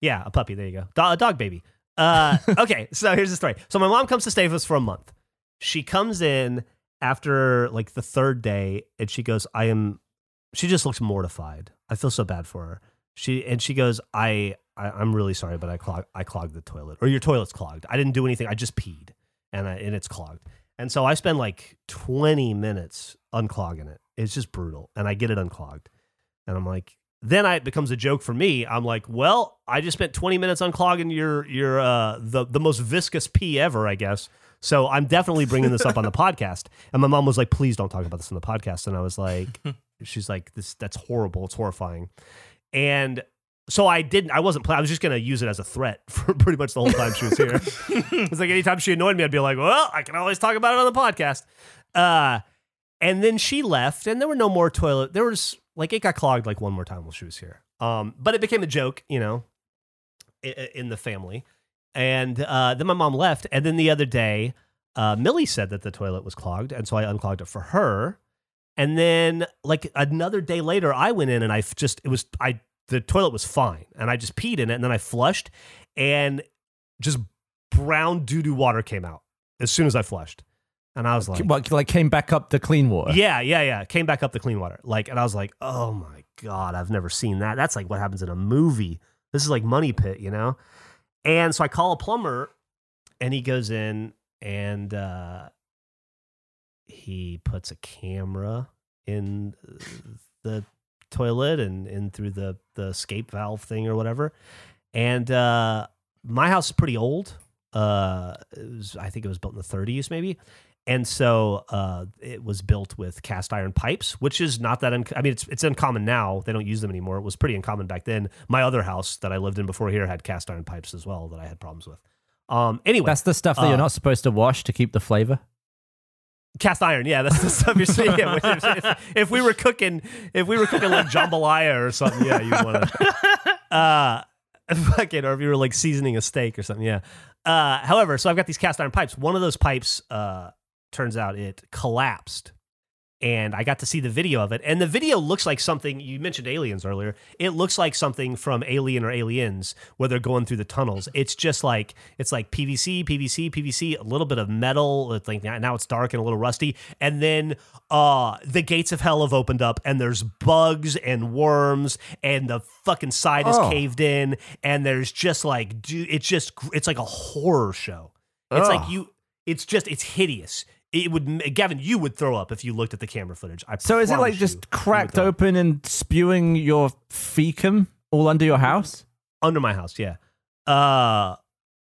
Yeah, a puppy. There you go. Do- a dog baby. Uh, okay, so here's the story. So my mom comes to stay with us for a month. She comes in after like the third day, and she goes, "I am." She just looks mortified. I feel so bad for her. She and she goes, "I, I I'm really sorry, but I clog I clogged the toilet, or your toilet's clogged. I didn't do anything. I just peed, and I, and it's clogged." And so I spend like 20 minutes unclogging it. It's just brutal, and I get it unclogged, and I'm like, then I, it becomes a joke for me. I'm like, well, I just spent 20 minutes unclogging your your uh, the the most viscous pee ever, I guess. So I'm definitely bringing this up on the podcast. And my mom was like, please don't talk about this on the podcast. And I was like, she's like, this that's horrible. It's horrifying. And so I didn't. I wasn't. pla- I was just gonna use it as a threat for pretty much the whole time she was here. it's like anytime she annoyed me, I'd be like, well, I can always talk about it on the podcast. Uh, and then she left, and there were no more toilet. There was like it got clogged like one more time while she was here. Um, but it became a joke, you know, i- i- in the family. And uh, then my mom left, and then the other day, uh, Millie said that the toilet was clogged, and so I unclogged it for her. And then like another day later, I went in and I just it was I the toilet was fine, and I just peed in it, and then I flushed, and just brown doo doo water came out as soon as I flushed, and I was like, What, like came back up the clean water. yeah, yeah, yeah. Came back up the clean water. Like, and I was like, oh my God, I've never seen that. That's like what happens in a movie. This is like Money Pit, you know? And so I call a plumber and he goes in and uh, he puts a camera in the toilet and in through the, the escape valve thing or whatever. And uh, my house is pretty old. Uh, was, I think it was built in the 30s, maybe. And so uh, it was built with cast iron pipes, which is not that. Un- I mean, it's it's uncommon now. They don't use them anymore. It was pretty uncommon back then. My other house that I lived in before here had cast iron pipes as well that I had problems with. Um, anyway, That's the stuff that Uh, you're not supposed to wash to keep the flavor. cast iron. Yeah, that's the stuff you're saying. Yeah, if, if, if we were cooking, if we were cooking like jambalaya or something, yeah, you'd want to. Uh, fucking, or if you were like seasoning a steak or something, yeah. Uh, however, so I've got these cast iron pipes. One of those pipes, uh, turns out it collapsed, and I got to see the video of it. And the video looks like something you mentioned aliens earlier. It looks like something from Alien or Aliens where they're going through the tunnels. It's just like it's like PVC, PVC, PVC, a little bit of metal. It's like now it's dark and a little rusty. And then uh the gates of hell have opened up and there's bugs and worms and the fucking side is Oh. caved in and there's just like dude, it's just it's like a horror show. It's like you it's just it's hideous. It would Gavin, you would throw up if you looked at the camera footage. I So is it like just cracked open and spewing your fecum all under your house? under my house? Yeah. Uh,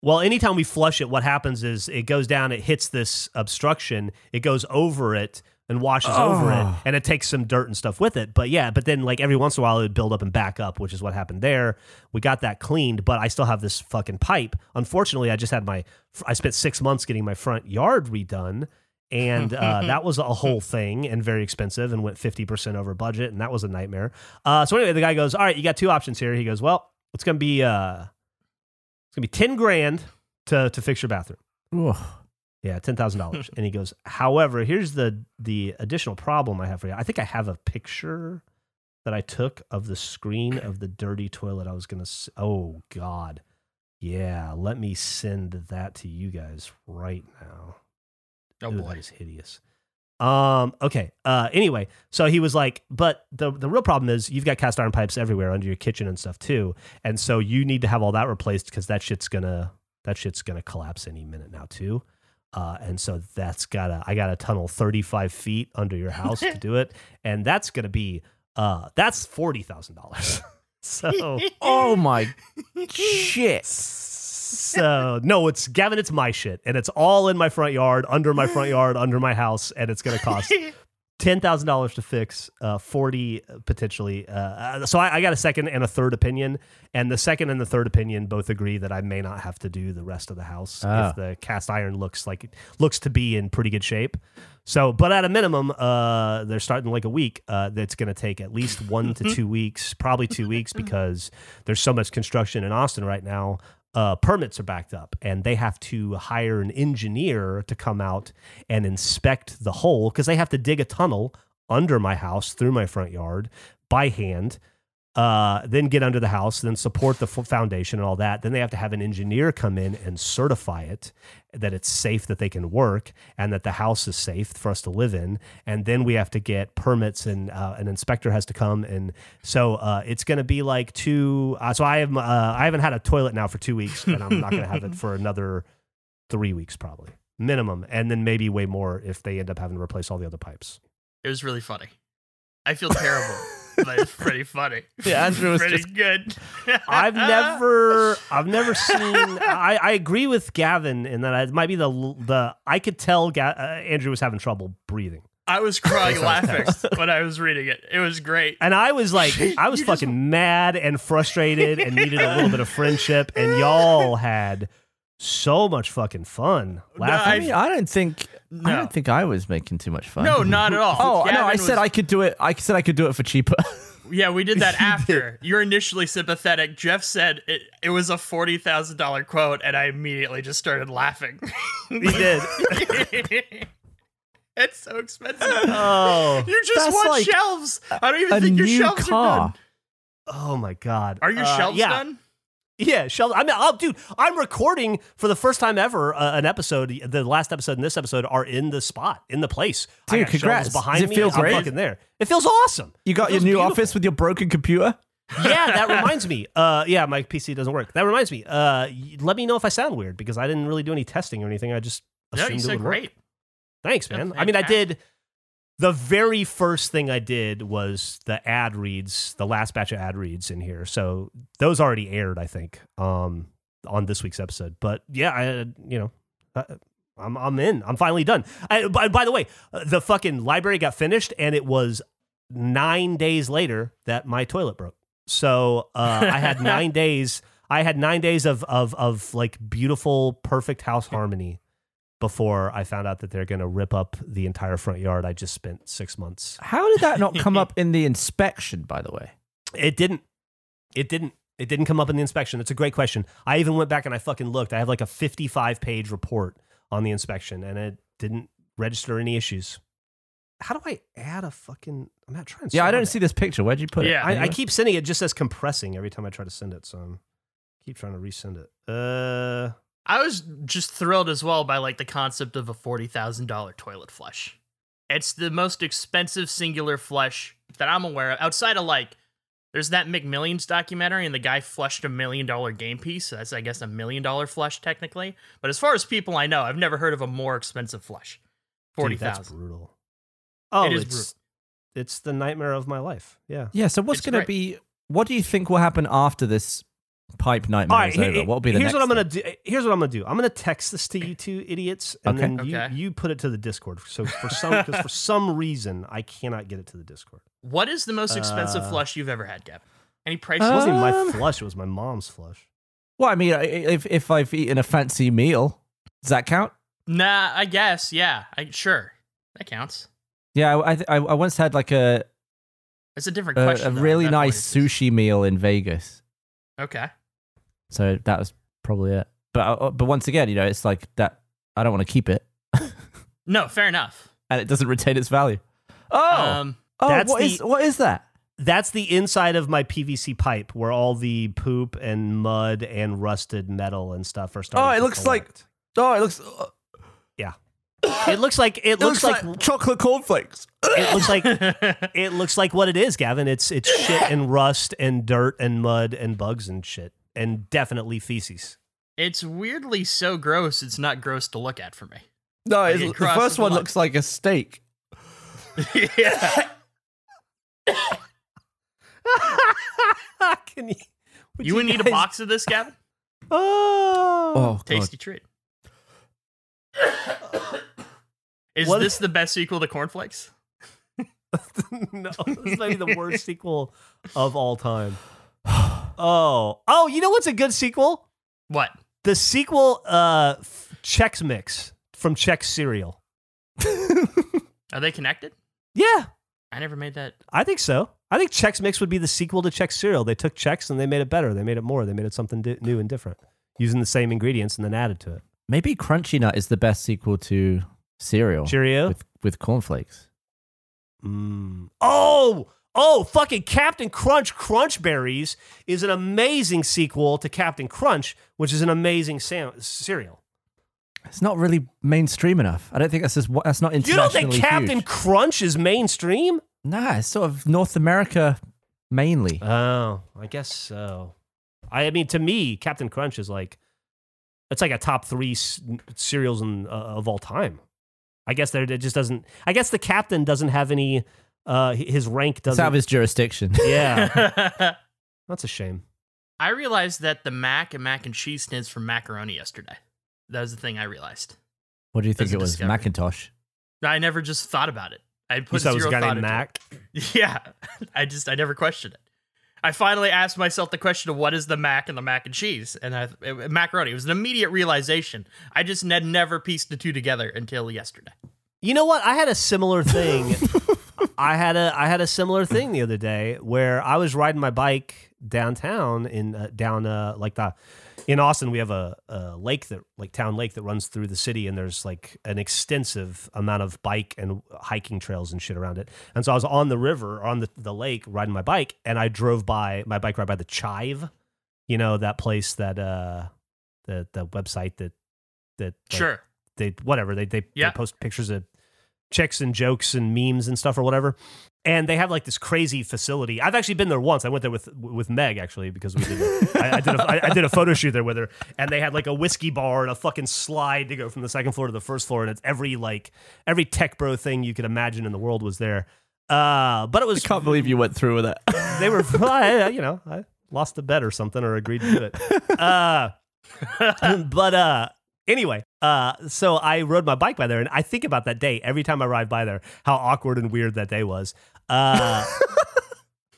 well, anytime we flush it, what happens is it goes down, it hits this obstruction, it goes over it and washes over it, Oh. and it takes some dirt and stuff with it. But yeah, but then like every once in a while it would build up and back up, which is what happened there. We got that cleaned, but I still have this fucking pipe. Unfortunately, I just had my I spent six months getting my front yard redone. And uh, that was a whole thing and very expensive and went 50% over budget. And that was a nightmare. Uh, so anyway, the guy goes, all right, you got two options here. He goes, well, it's going to be, uh, it's going to be 10 grand to, to fix your bathroom. Ugh. Yeah, ten thousand dollars. and he goes, however, here's the the additional problem I have for you. I think I have a picture that I took of the screen of the dirty toilet. I was gonna. s- Oh God, yeah. Let me send that to you guys right now. Oh Ooh, boy. that is hideous. Um. Okay. Uh. Anyway, so he was like, but the the real problem is you've got cast iron pipes everywhere under your kitchen and stuff too, and so you need to have all that replaced because that shit's gonna that shit's gonna collapse any minute now too. Uh, and so that's gotta I gotta tunnel 35 feet under your house to do it, and that's gonna be uh that's forty thousand dollars. so Oh my shit. So no, it's Gavin. It's my shit, and it's all in my front yard, under my front yard, under my house, and it's gonna cost ten thousand dollars to fix, uh, forty potentially. Uh, uh, so I, I got a second and a third opinion, and the second and the third opinion both agree that I may not have to do the rest of the house Ah. if the cast iron looks like looks to be in pretty good shape. So, but at a minimum, uh, they're starting like a week. Uh, that's going to take at least one to two weeks, probably two weeks, because there's so much construction in Austin right now. Uh, permits are backed up, and they have to hire an engineer to come out and inspect the hole because they have to dig a tunnel under my house through my front yard by hand. Uh, then get under the house, then support the f- foundation and all that. Then they have to have an engineer come in and certify it that it's safe that they can work and that the house is safe for us to live in. And then we have to get permits and uh, an inspector has to come. And so uh, it's going to be like two. Uh, so I have uh, I haven't had a toilet now for two weeks, and I'm not going to have it for another three weeks probably minimum, and then maybe way more if they end up having to replace all the other pipes. It was really funny. I feel terrible, but it's pretty funny. Yeah, Andrew was pretty just- good. I've never, I've never seen. I, I agree with Gavin in that it might be the the. I could tell Ga- uh, Andrew was having trouble breathing, I was crying laughing when I was reading it. It was great. and I was like, I was You just- fucking mad and frustrated and needed a little bit of friendship, and y'all had so much fucking fun laughing. I I- mean, I don't think I don't think I was making too much fun. No, not at all. Oh no! I Gavin said was- I could do it. I said I could do it for cheaper. Yeah, we did that after. You're initially sympathetic. Geoff said it, it was a forty thousand dollar quote, and I immediately just started laughing. he did. it's so expensive. Oh, You just That's want like shelves. I don't even a think your new shelves are car. done. oh my god. Are your Uh, shelves yeah. done? Yeah, Sheldon. I mean, oh, dude, I'm recording for the first time ever uh, an episode. The last episode and this episode are in the spot, in the place. I Dude, got shelves congrats. behind Does it me. feel I'm great? fucking there. It feels awesome. You got your new beautiful. office with your broken computer. yeah, that reminds me. Uh, yeah, my PC doesn't work. That reminds me. Uh, let me know if I sound weird because I didn't really do any testing or anything. I just No, assumed you it said would work. great. Thanks, Yeah, man. I mean, I fantastic. did. The very first thing I did was the ad reads, the last batch of ad reads in here. So those already aired, I think, um, on this week's episode. But yeah, I, you know, uh, I'm I'm in. I'm finally done. I, by, by the way, uh, the fucking library got finished, and it was nine days later that my toilet broke. So uh, I had nine days. I had nine days of of of like beautiful, perfect house harmony before I found out that they're going to rip up the entire front yard. I just spent six months. How did that not come up in the inspection? By the way, It didn't. It didn't. It didn't come up in the inspection. It's a great question. I even went back and I fucking looked. I have like a 55 page report on the inspection and it didn't register any issues. how do I add a fucking? I'm not trying. To Yeah, I don't it. see this picture. Where'd you put it? Yeah. I, I keep sending it just as compressing every time I try to send it. So I'm keep trying to resend it. Uh, I was just thrilled as well by like the concept of a forty thousand dollar toilet flush. It's the most expensive singular flush that I'm aware of. Outside of like, there's that McMillions documentary, and the guy flushed a million dollar game piece. So that's I guess a million dollar flush technically. But as far as people I know, I've never heard of a more expensive flush. Forty dude, that's brutal. Oh, It is it's it's the nightmare of my life. Yeah. Yeah. So what's It's going to great. be? What do you think will happen after this pipe nightmare All right, is he- over? What will be the here's next? what I'm gonna do. Here's what I'm gonna do. I'm gonna text this to you two idiots, and Okay. then you, Okay. you put it to the Discord. So for some because for some reason I cannot get it to the Discord. What is the most expensive Uh, flush you've ever had, Gavin? Any prices? It wasn't even Um, my flush. It was my mom's flush. Well, I mean, if if I've eaten a fancy meal, does that count? nah, I guess. Yeah, I sure that counts. Yeah, I I, I once had like a It's a different question. a though, really at that point. nice sushi meal in Vegas. Okay. So that was probably it. But uh, but once again, you know, it's like that. I don't want to keep it, No, fair enough. and it doesn't retain its value. Oh, Um, oh, that's what is the- what is that? That's the inside of my PVC pipe where all the poop and mud and rusted metal and stuff are starting. Oh, it to looks like- Oh, it looks. It looks like it, looks, like, chocolate cornflakes. it looks like it looks like what it is, Gavin. It's it's shit and rust and dirt and mud and bugs and shit and definitely feces. it's weirdly so gross. It's not gross to look at for me. No, Like, it's, it the first one line. looks like a steak. yeah. Can you? would You would need a box of this, Gavin. Oh, Oh, oh God. Tasty treat. Is What- this the best sequel to Cornflakes? no, this might be the worst sequel of all time. Oh, oh, you know what's a good sequel? What? The sequel, uh, f- Chex Mix from Chex Cereal. Are they connected? Yeah, I never made that. I think so. I think Chex Mix would be the sequel to Chex Cereal. They took Chex and they made it better. They made it more. They made it something di- new and different, using the same ingredients and then added to it. Maybe Crunchy Nut is the best sequel to cereal Cheerio. with with cornflakes. Mm. Oh, oh, fucking Captain Crunch Crunch Berries is an amazing sequel to Captain Crunch, which is an amazing cereal. It's not really mainstream enough. I don't think that's just, that's not You internationally don't think Captain huge. Crunch is mainstream? Nah, it's sort of North America mainly. Oh, I guess so. I mean, to me, Captain Crunch is like it's like a top three s- cereals in, uh, of all time. I guess there it just doesn't. I guess the captain doesn't have any. Uh, his rank doesn't. out of his jurisdiction. yeah, that's a shame. I realized that the mac and mac and cheese stands for macaroni yesterday. That was the thing I realized. What do you think it was? discovery. Macintosh. I never just thought about it. I You put said it was zero a guy thought named into Mac. it. Yeah, I just I never questioned it. I finally asked myself the question of what is the mac and the mac and cheese, and I it, macaroni. It was an immediate realization. I just had never pieced the two together until yesterday. You know what? I had a similar thing. I had a I had a similar thing the other day where I was riding my bike downtown in uh, down uh, like the in Austin we have a, a lake that like town lake that runs through the city and there's like an extensive amount of bike and hiking trails and shit around it. And so I was on the river on the, the lake riding my bike and I drove by my bike ride by the Chive, you know that place that uh the the website that that like, Sure. they whatever they they, Yeah. they post pictures of chicks and jokes and memes and stuff or whatever. And they have like this crazy facility. I've actually been there once. I went there with with Meg actually because we did. A, I, I did a, I, I did a photo shoot there with her, and they had like a whiskey bar and a fucking slide to go from the second floor to the first floor, and it's every like every tech bro thing you could imagine in the world was there. Uh, but it was. I can't believe you went through with it. they were you know I lost a bet or something or agreed to do it. Uh, but uh, anyway, uh, so I rode my bike by there, and I think about that day every time I ride by there. How awkward and weird that day was. Uh,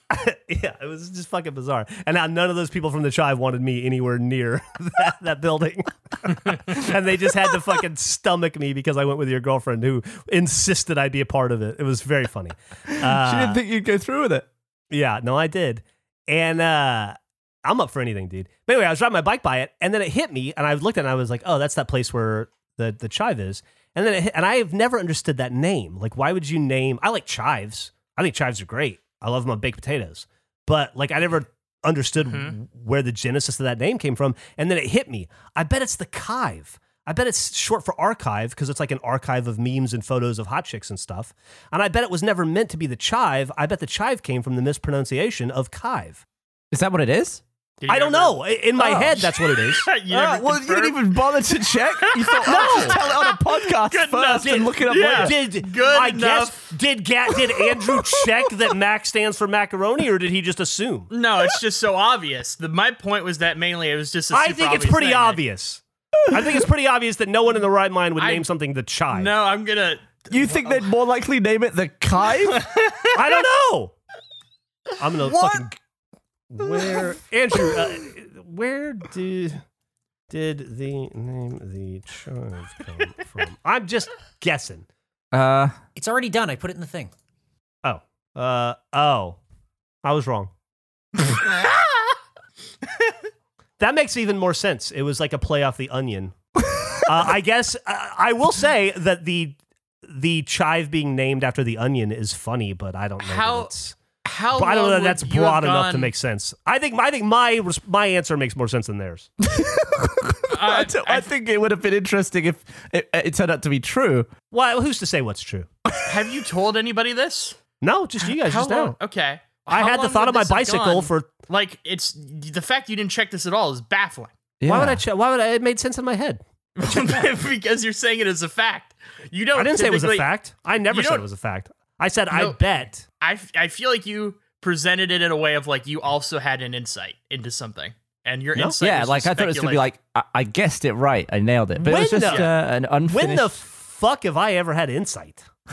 yeah, it was just fucking bizarre. And now none of those people from the tribe wanted me anywhere near that, that building, and they just had to fucking stomach me because I went with your girlfriend who insisted I be a part of it. It was very funny. Uh, she didn't think you'd go through with it. yeah, no, I did. And uh I'm up for anything, dude. But anyway, I was riding my bike by it, and then it hit me, and I looked at it and I was like, oh, that's that place where the the chive is. And then it hit, and I have never understood that name. Like, why would you name? I like chives. I think chives are great. I love them on baked potatoes. But like, I never understood Mhm. where the genesis of that name came from. And then it hit me. I bet it's the Kive. I bet it's short for archive because it's like an archive of memes and photos of hot chicks and stuff. And I bet it was never meant to be the chive. I bet the chive came from the mispronunciation of Kive. Is that what it is? Did you I don't know. In my Oh. head, that's what it is. you never uh, well, you didn't confirmed? even bother to check. You thought, oh, just tell it on a podcast Good first enough. and look it up Yeah. later. Did Good I enough. guess did Ga- did Andrew check that Mac stands for macaroni, or did he just assume? No, it's just so obvious. The, my point was that mainly it was just. a I super think it's obvious pretty thing. obvious. I think it's pretty obvious that no one in the right mind would I- name something the chive. No, I'm gonna. You think they'd more likely name it the Kive? I don't know. I'm gonna What? fucking where Andrew. Uh, where did did the name the chive come from? I'm just guessing. uh, It's already done. I put it in the thing. Oh, uh, oh, I was wrong. That makes even more sense. It was like a play off the onion. uh, I guess uh, I will say that the the chive being named after the onion is funny, but I don't know. How- that it's, How? but I don't know that that's would you broad enough to make sense. I think I think my my answer makes more sense than theirs. I, don't- I think it would have been interesting if it, it turned out to be true. Well, who's to say what's true? have you told anybody this? No, just you guys How just long? now. Okay. I had the thought of my bicycle gone? for. like it's the fact you didn't check this at all is baffling. Why would I? check? why would I? It made sense in my head. because you're saying it as a fact. You don't. I didn't say it was a fact. I never said it was a fact. I said I bet. I, f- I feel like you presented it in a way of like you also had an insight into something, and your No. insight. Yeah, like I thought it was gonna be like I, I guessed it right. I nailed it, but it was When just the- uh, an unfinished. When the fuck have I ever had insight?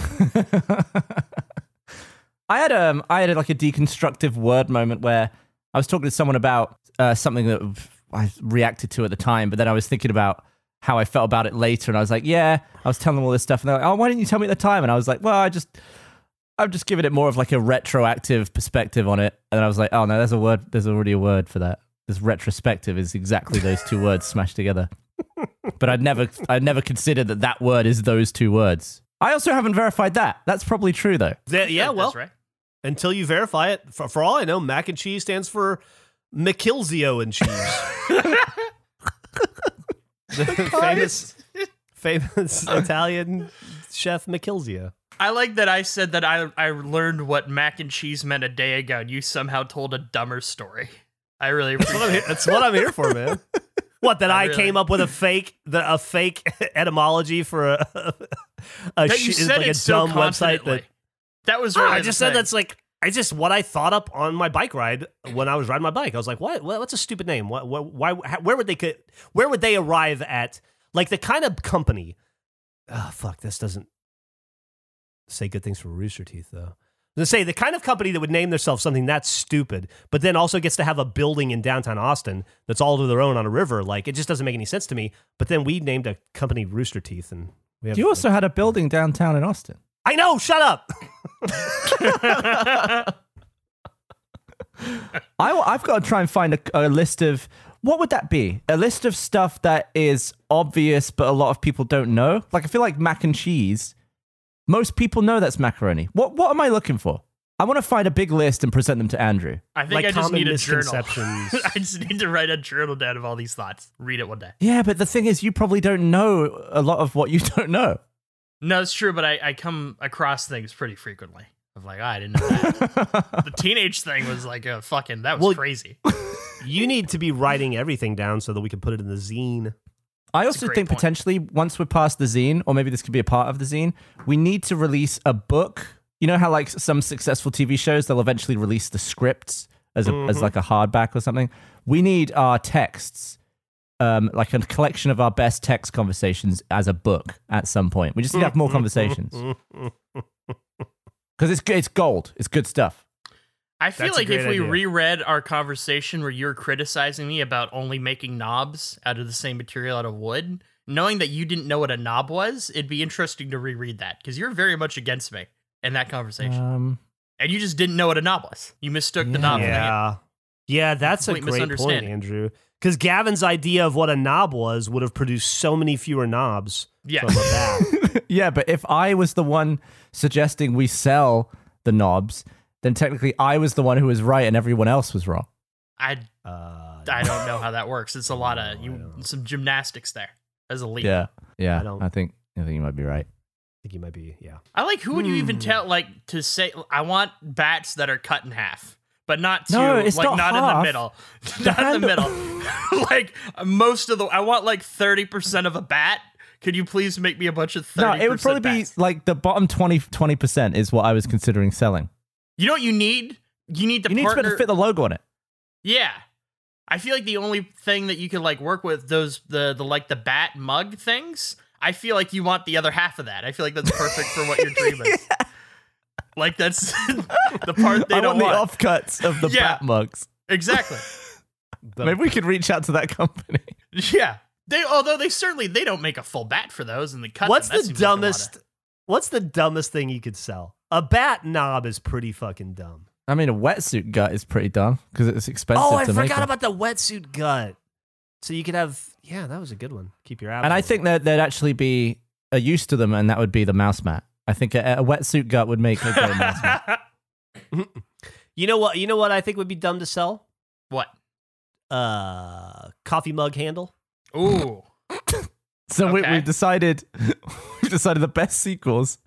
I had um I had like a deconstructive word moment where I was talking to someone about uh, something that I reacted to at the time, but then I was thinking about how I felt about it later, and I was like, yeah, I was telling them all this stuff, and they're like, oh, why didn't you tell me at the time? And I was like, well, I just I'm just giving it more of like a retroactive perspective on it, and I was like, oh no, there's a word, there's already a word for that. This retrospective is exactly those two words smashed together. But I'd never, I'd never considered that that word is those two words. I also haven't verified that. That's probably true though. That- yeah, That's well, right. until you verify it, for, for all I know, mac and cheese stands for McKilzio and cheese. the famous, famous Italian chef McKilzio. I like that I said that I I learned what mac and cheese meant a day ago, and you somehow told a dumber story. I really That's what I'm here, that's what I'm here for, man. What that I, really- came up with a fake the, a fake etymology for a a, that you said like it a so dumb website that that was Ah, really I just said thing. that's like I just what I thought up on my bike ride when I was riding my bike. I was like, what? what what's a stupid name? What? what why? how- Where would they could? Where would they arrive at? Like the kind of company. Oh fuck! This doesn't say good things for Rooster Teeth though. To say the kind of company that would name themselves something that's stupid, but then also gets to have a building in downtown Austin that's all to their own on a river. Like it just doesn't make any sense to me. But then we named a company Rooster Teeth, and we have. You also had a building downtown in Austin. I know. Shut up. I, I've got to try and find a, a list of what would that be? A list of stuff that is obvious, but a lot of people don't know. Like I feel like mac and cheese. Most people know that's macaroni. What what am I looking for? I want to find a big list and present them to Andrew. I think like I just common need a journal. misconceptions. I just need to write a journal down of all these thoughts. Read it one day. Yeah, but the thing is, you probably don't know a lot of what you don't know. No, it's true, but I, I come across things pretty frequently. Of like, oh, I didn't know that. the teenage thing was like a fucking that was Well, crazy. You need to be writing everything down so that we can put it in the zine. I also think point. potentially once we're past the zine, or maybe this could be a part of the zine, we need to release a book. You know how like some successful TV shows they'll eventually release the scripts as a, as Mhm. like a hardback or something. We need our texts, um, like a collection of our best text conversations as a book at some point. We just need to have more conversations because it's. It's gold. It's good stuff. I feel That's like if we idea. reread our conversation where you were criticizing me about only making knobs out of the same material out of wood, knowing that you didn't know what a knob was, it'd be interesting to reread that because you're very much against me in that conversation, Um, and you just didn't know what a knob was. You mistook the knob. for the- yeah. Yeah, that's a Complete great point. Andrew. Because Gavin's idea of what a knob was would have produced so many fewer knobs. Yeah. from yeah, but if I was the one suggesting we sell the knobs, then technically I was the one who was right and everyone else was wrong. I uh, I don't know how that works. It's a lot of you some gymnastics there as a leap. Yeah, yeah. I I, don't- I think I think you might be right. I think you might be. Yeah. I like who would you even Hmm. tell like to say I want bats that are cut in half, but not to No, it's like not not, in the half. middle. not in the middle. like most of the I want like 30% of a bat. Could you please make me a bunch of 30% No, it would probably bats? be like the bottom 20 percent is what I was considering selling. You know what you need? You need to You need partner to fit the logo on it. Yeah. I feel like the only thing that you could like work with those the the like the bat mug things. I feel like you want the other half of that. I feel like that's perfect for what your dream is. Like that's the part they I don't want the want. offcuts of the Yeah. bat mugs. Exactly. Maybe we could reach out to that company. Yeah. They although they certainly they don't make a full bat for those and they cut What's them. The seems like of- dumbest? What's the dumbest thing you could sell? A bat knob is pretty fucking dumb. I mean, a wetsuit gut is pretty dumb because it's expensive Oh, I to forgot them. about the wetsuit gut. So you could have. Yeah, that was a good one. Keep your abs. And I think that there'd actually be a use to them, and that would be the mouse mat. I think a, a wetsuit gut would make a great mouse mat. You know what? You know what I think would be dumb to sell? what? Uh, coffee mug handle. Ooh. So we, Okay. we've decided, we've decided the best sequels,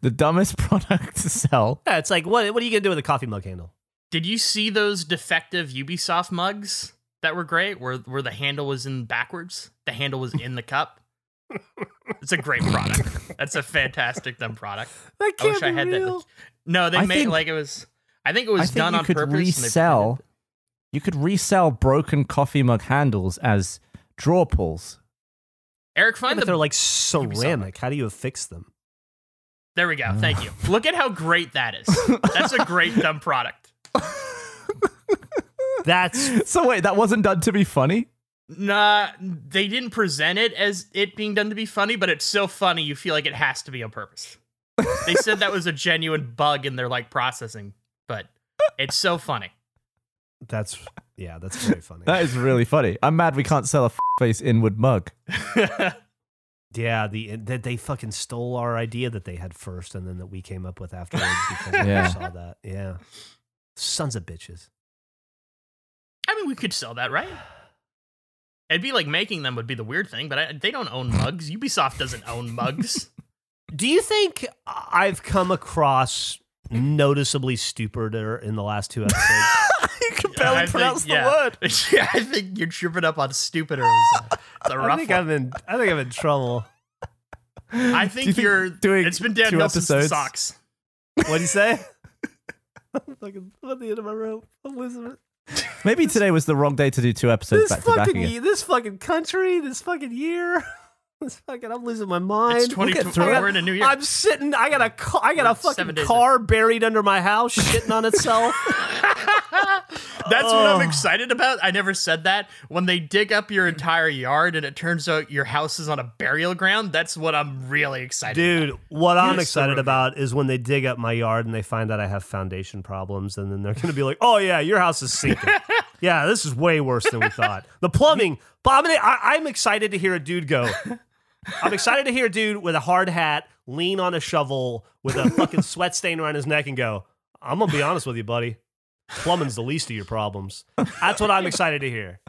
the dumbest product to sell. Yeah, it's like what? What are you gonna do with a coffee mug handle? Did you see those defective Ubisoft mugs that were great where where the handle was in backwards? The handle was in the cup. It's a great product. That's a fantastic dumb product. That I wish I had that. No, they I made think- like it was. I think it was I think done you on could purpose. and they resell. You could resell broken coffee mug handles as draw pulls. Eric, Yeah, find but the. they're like ceramic. How do you affix them? there we go. Thank you. Look at how great that is. That's a great dumb product. That's So wait, that wasn't done to be funny. Nah, they didn't present it as it being done to be funny, but it's so funny you feel like it has to be on purpose. They said that was a genuine bug in their like processing, but it's so funny. that's yeah. That's very funny. That is really funny. I'm mad we can't sell a face inward mug. Yeah, the eh, that they fucking stole our idea that they had first, and then that we came up with afterwards because Yeah. we saw that. Yeah, sons of bitches. I mean, we could sell that, right? It'd be like making them would be the weird thing, but I, they don't own mugs. Ubisoft doesn't own mugs. Do you think I've come across noticeably stupider in the last two episodes? you can I pronounce think- yeah. The word. yeah, I think you're tripping up on stupider. It's a I think one. I'm in. I think I'm in trouble. I Do think, you think you're doing It's been since the episodes- socks. What do you say? I'm fucking at the end of my rope. I'm losing it. Maybe today was the wrong day to do two episodes This back to back fucking again. this fucking country, this fucking year, this fucking I'm losing my mind. It's 20, get through. We're in a new year. I'm sitting. I got a. I got a fucking car buried under my house, shitting on itself. That's what I'm Oh. excited about. I never said that. When they dig up your entire yard and it turns out your house is on a burial ground, that's what I'm really excited Dude, what I'm excited about is when they dig up my yard and they find out I have foundation problems, and then they're going to be like, "Oh yeah, your house is sinking. yeah, this is way worse than we thought. The plumbing." But I'm, gonna, I, I'm excited to hear a dude go. I'm excited to hear a dude with a hard hat lean on a shovel with a fucking sweat stain around his neck and go, "I'm gonna be honest with you, buddy. Plumbing's the least of your problems." That's what I'm excited to hear.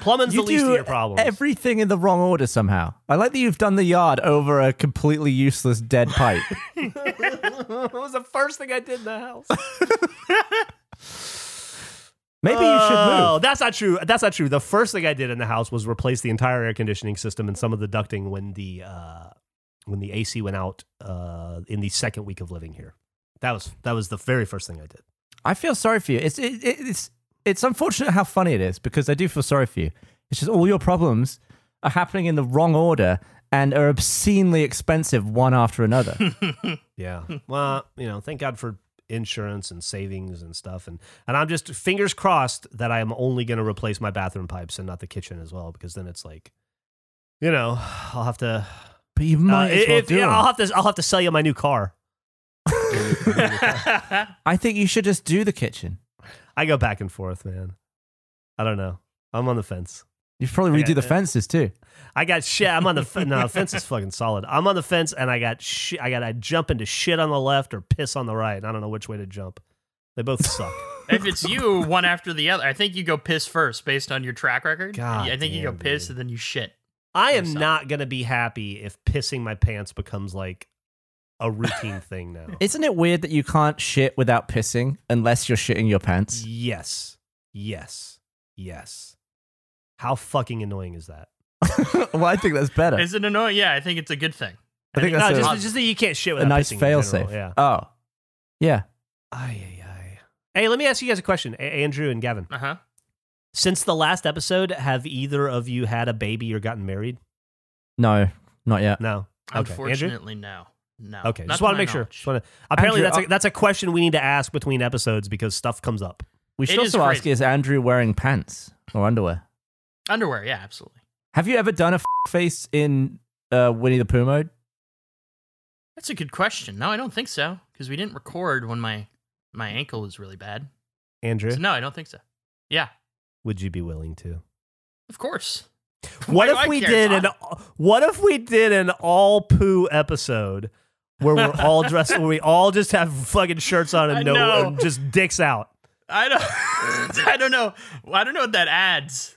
Plumbing's You the least of your problems. everything in the wrong order somehow. I like that you've done the yard over a completely useless dead pipe. it was the first thing I did in the house. Maybe you should Oh, move. that's not true. That's not true. The first thing I did in the house was replace the entire air conditioning system and some of the ducting when the uh, when the AC went out uh, in the second week of living here. That was that was the very first thing I did. I feel sorry for you. It's it, it, it's it's unfortunate how funny it is because I do feel sorry for you. It's just all your problems are happening in the wrong order and are obscenely expensive one after another. Yeah. well, you know, thank God for insurance and savings and stuff. And and I'm just fingers crossed that I am only going to replace my bathroom pipes and not the kitchen as well, because then it's like, you know, I'll have to. but you Uh, might as well if- do yeah, it. I'll have to. I'll have to sell you my new car. I think you should just do the kitchen. I go back and forth, man. I don't know. I'm on the fence. You should probably redo got- the fences too. I got shit. I'm on the f- no the fence is fucking solid. I'm on the fence and I got shit. I got to jump into shit on the left or piss on the right. I don't know which way to jump. They both suck. if it's you, one after the other, I think you go piss first based on your track record. God I think you go piss dude. and then you shit. I am Yourself. not gonna be happy if pissing my pants becomes like a routine thing now. Isn't it weird that you can't shit without pissing unless you're shitting your pants? Yes, yes, yes. How fucking annoying is that? well, I think that's better. Is it annoying? Yeah, I think it's a good thing. I think no, that's just, a, just that you can't shit a without nice pissing in fail safe. Yeah. Oh, yeah. Ay, ay, ay. Hey, let me ask you guys a question, A- Andrew and Gavin. Uh huh. Since the last episode, have either of you had a baby or gotten married? No, not yet. No. Okay. Andrew? Unfortunately, no. No. Okay, Not just want to to my make sure. Just wanna, apparently, Andrew, that's uh, a, that's a question we need to ask between episodes because stuff comes up. We should It is also ask: crazy. Is Andrew wearing pants or underwear? Underwear, yeah, absolutely. Have you ever done a f- face in uh, Winnie the Pooh mode? That's a good question. No, I don't think so because we didn't record when my my ankle was really bad. Andrew, So no, I don't think so. Yeah, would you be willing to? of course. What Why if we care? did an What if we did an all poo episode where we're all dressed, where we all just have fucking shirts on and no, and just dicks out. I don't. I don't know. I don't know what that adds.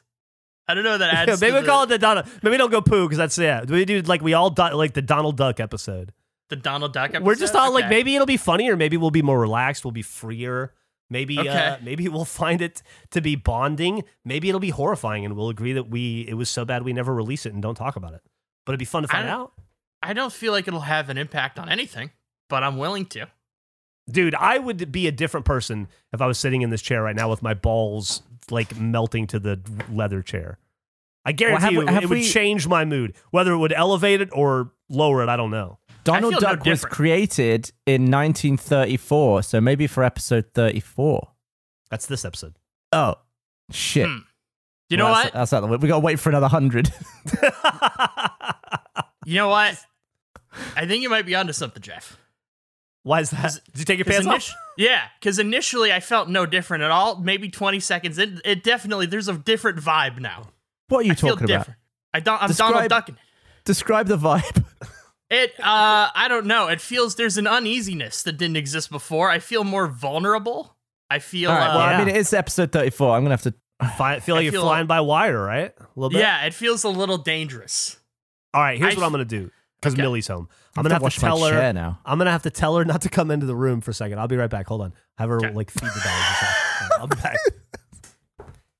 I don't know what that adds. Yeah, maybe we call it the Donald. Maybe don't go poo because that's yeah. We do like we all do, like the Donald Duck episode. the Donald Duck episode. We're just all like maybe it'll be funnier, maybe we'll be more relaxed, we'll be freer. Maybe uh, maybe we'll find it to be bonding. Maybe it'll be horrifying, and we'll agree that we it was so bad we never release it and don't talk about it. But it'd be fun to find out. I don't feel like it'll have an impact on anything, but I'm willing to. Dude, I would be a different person if I was sitting in this chair right now with my balls like melting to the leather chair. I guarantee have you, have it would change my mood. Whether it would elevate it or lower it, I don't know. Donald feel no Duck was created in 1934, so maybe for episode 34. That's this episode. Oh, shit. Hmm. You know Well, what? that's, That's not the way. We gotta wait for another hundred. You know what? I think you might be onto something, Geoff. Why is that? Did you take your pants initi- off? Yeah, because initially I felt no different at all. Maybe 20 seconds in, it definitely there's a different vibe now. what are you I feel talking about? different. I don't. I'm Describe- Donald Ducking. Describe the vibe. It. Uh, I don't know. It feels there's an uneasiness that didn't exist before. I feel more vulnerable. I feel. All right. Well, uh, I mean, it is episode 34. I'm gonna have to. Fi- feel like I you're feel- flying by wire, right? A little bit. yeah, it feels a little dangerous. All right. Here's I what I'm gonna do because Okay. Millie's home. I'm I'm gonna have to tell her. now. I'm gonna have to tell her not to come into the room for a second. I'll be right back. Hold on. Have her Okay. like feed the dogs. Or something. I'll be back.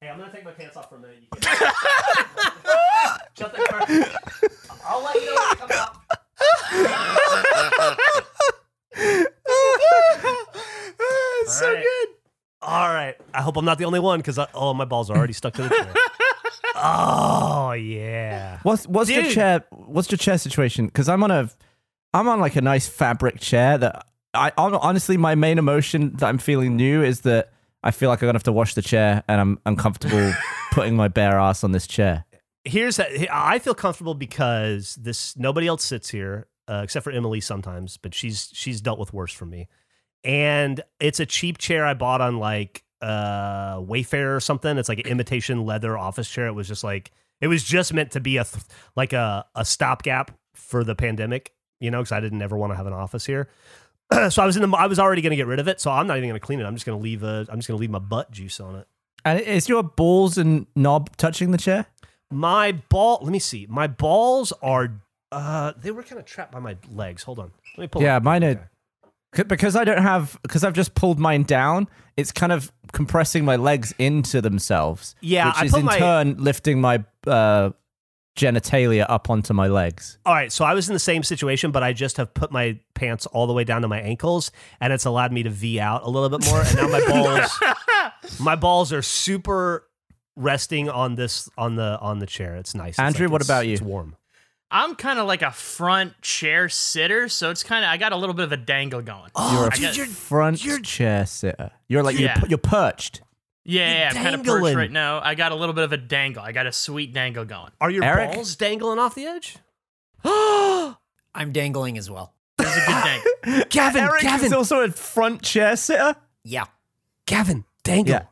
Hey, I'm gonna take my pants off for a minute. You can- Shut the curtain. I'll let you know when I come out. so good. All right. I hope I'm not the only one because oh, my balls are already stuck to the chair. Oh yeah. What's what's your Dude. chair? What's your chair situation? Because I'm on a, I'm on like a nice fabric chair that I honestly my main emotion that I'm feeling new is that I feel like I'm gonna have to wash the chair and I'm uncomfortable putting my bare ass on this chair. here's that I feel comfortable because this nobody else sits here uh, except for Emily sometimes, but she's she's dealt with worse from me. And it's a cheap chair I bought on like uh Wayfair or something. It's like an imitation leather office chair. It was just like it was just meant to be a th- like a a stopgap for the pandemic, you know, because I didn't ever want to have an office here. so I was in the I was already going to get rid of it, so I'm not even going to clean it. I'm just going to leave a I'm just going to leave my butt juice on it. And is your balls and knob touching the chair? My ball. Let me see. My balls are. Uh, they were kind of trapped by my legs. Hold on. Let me pull. Yeah, mine are- Because I don't have, because I've just pulled mine down. It's kind of compressing my legs into themselves. Yeah, which I is in my- turn lifting my uh, genitalia up onto my legs. All right. So I was in the same situation, but I just have put my pants all the way down to my ankles, and it's allowed me to V out a little bit more. And now my balls, my balls are super resting on this on the on the chair. It's nice. It's Andrew, like what it's- about you? It's warm. I'm kind of like a front chair sitter, so it's kind of I got a little bit of a dangle going. You're a I got- front chair sitter. You're like Yeah. you're, you're perched. Yeah, yeah, I'm kind of perched right now. I got a little bit of a dangle. I got a sweet dangle going. Are your Eric? balls dangling off the edge? I'm dangling as well. There's a good dangle. Gavin, Eric Gavin, is also a front chair sitter. Yeah. Gavin, dangle. Yeah.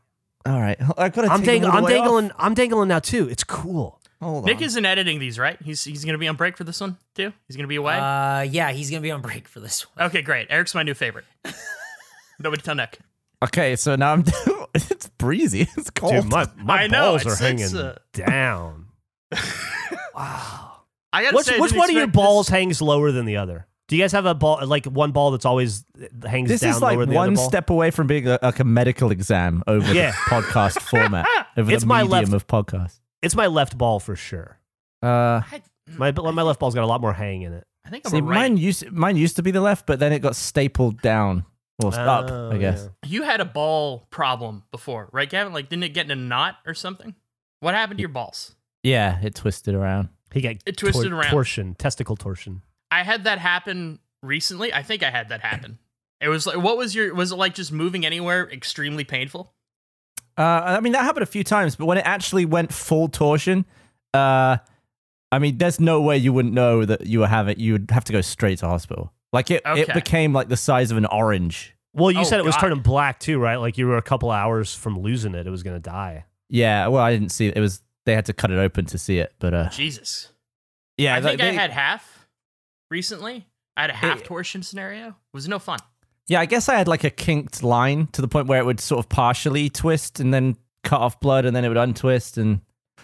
All right, I gotta. I'm, take dang- I'm the way off. dangling. I'm dangling now too. It's cool. Hold Nick on. isn't editing these, right? He's he's gonna be on break for this one too. He's gonna be away. Uh, yeah, he's gonna be on break for this one. okay, great. Eric's my new favorite. Nobody tell Nick. Okay, so now I'm. it's breezy. It's cold. Dude, my, my I know, balls are hanging it's, uh, down. wow. I gotta Which, say, I which didn't one of your expect this- balls hangs lower than the other? Do you guys have a ball like one ball that's always uh, hangs This down is like lower than the other one ball? step away from being a, like a medical exam over Yeah. the podcast format, over It's the my medium left- of podcast. It's my left ball for sure. Uh, I, My my left ball's got a lot more hang in it. I think I'm see, a right. mine used mine used to be the left, but then it got stapled down or up. Oh, I guess. yeah. You had a ball problem before, right, Gavin? Like, didn't it get in a knot or something? What happened to your balls? Yeah, it twisted around. He got It twisted tor- around. torsion, testicle torsion. I had that happen recently. I think I had that happen. It was like, what was your? Was it like just moving anywhere extremely painful? Uh, I mean, that happened a few times, but when it actually went full torsion, uh, I mean, there's no way you wouldn't know that you were having. You would have to go straight to hospital. Like it, it became like the size of an orange. Well, you Oh, said it was God. turning black too, right? Like you were a couple hours from losing it. It was gonna die. Yeah, well, I didn't see it. It was they had to cut it open to see it, but uh, Jesus. yeah, I think I had half recently. I had a half It- torsion scenario. It was no fun. Yeah, I guess I had like a kinked line to the point where it would sort of partially twist and then cut off blood and then it would untwist and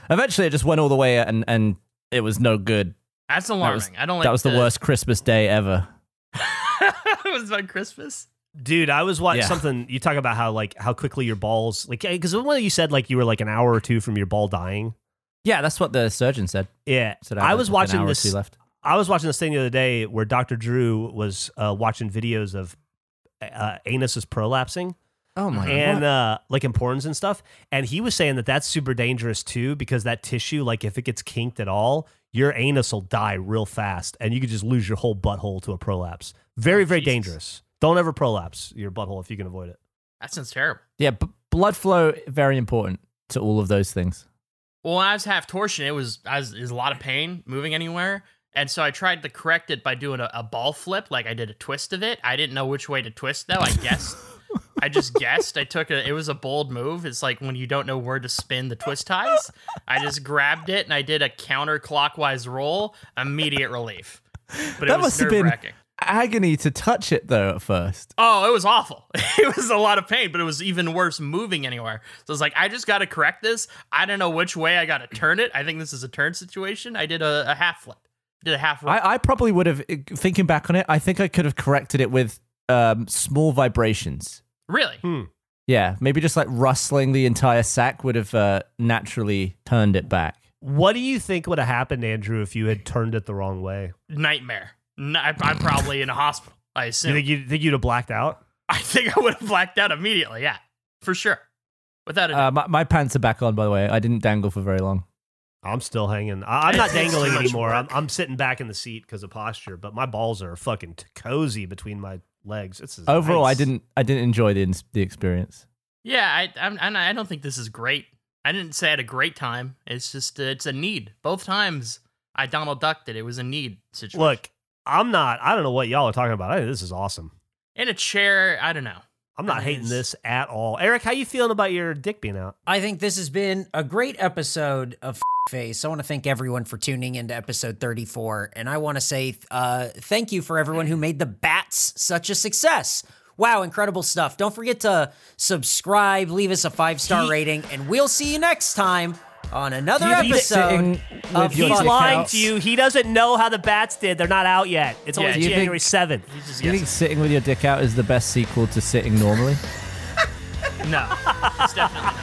eventually it just went all the way and and it was no good. That's alarming. was- I don't like that was the worst Christmas day ever. it was on Christmas. Dude, I was watching Yeah. something. You talk about how like how quickly your balls like because when you said like you were like an hour or two from your ball dying. Yeah, that's what the surgeon said. Yeah, Said I had, was like, watching this. left. I was watching this thing the other day where Dr. Drew was uh, watching videos of uh, anuses prolapsing Oh my and uh, like in porns and stuff, and he was saying that that's super dangerous too because that tissue, like if it gets kinked at all, your anus will die real fast, and you could just lose your whole butthole to a prolapse. Very, Oh, very Jesus. dangerous. Don't ever prolapse your butthole if you can avoid it. That sounds terrible. Yeah, b- blood flow very important to all of those things. Well, when I was half torsion, it was I was, it was a lot of pain moving anywhere. And so I tried to correct it by doing a, a ball flip, like I did a twist of it. I didn't know which way to twist though. I guessed. I just guessed. I took a. It was a bold move. It's like when you don't know where to spin the twist ties. I just grabbed it and I did a counterclockwise roll. Immediate relief. But it That was must have been-. Agony to touch it though at first. Oh, it was awful. It was a lot of pain, but it was even worse moving anywhere. So it's like, I just got to correct this. I don't know which way I got to turn it. I think this is a turn situation. I did a, a half flip. Did a half roll. I, I probably would have thinking back on it, I think I could have corrected it with um, small vibrations. really? Hmm. Yeah, maybe just like rustling the entire sack would have uh, naturally turned it back. What do you think would have happened, Andrew, if you had turned it the wrong way? Nightmare. N- I, am probably in a hospital. I You assume. think you think you'd have blacked out? I think I would have blacked out immediately. Yeah, for sure. Without a. Uh, my, my pants are back on, by the way. I didn't dangle for very long. I'm still hanging. I, I'm not It's dangling anymore. I'm. I'm sitting back in the seat because of posture, but my balls are fucking t- cozy between my legs. It's Overall, nice. I didn't I didn't enjoy the the experience. yeah, I, I'm, I'm- I don't think this is great. I didn't say I had a great time. It's just uh, it's a need. Both times I Donald ducked it. It was a need situation. Look, I'm not. I don't know what y'all are talking about. I this is awesome. in a chair. I don't know. I'm not hating is. this at all. Eric, how you feeling about your dick being out? I think this has been a great episode of Face. I want to thank everyone for tuning into episode 34. And I want to say uh, thank you for everyone who made the bats such a success. Wow, incredible stuff. Don't forget to subscribe, leave us a five star rating, and we'll see you next time on another Do episode. sitting of He's Fun lying out- to you. He doesn't know how the bats did. They're not out yet. It's Yeah, only do you January think- 7th. He's just Do you think guessing. sitting with your dick out is the best sequel to sitting normally? No, it's definitely not.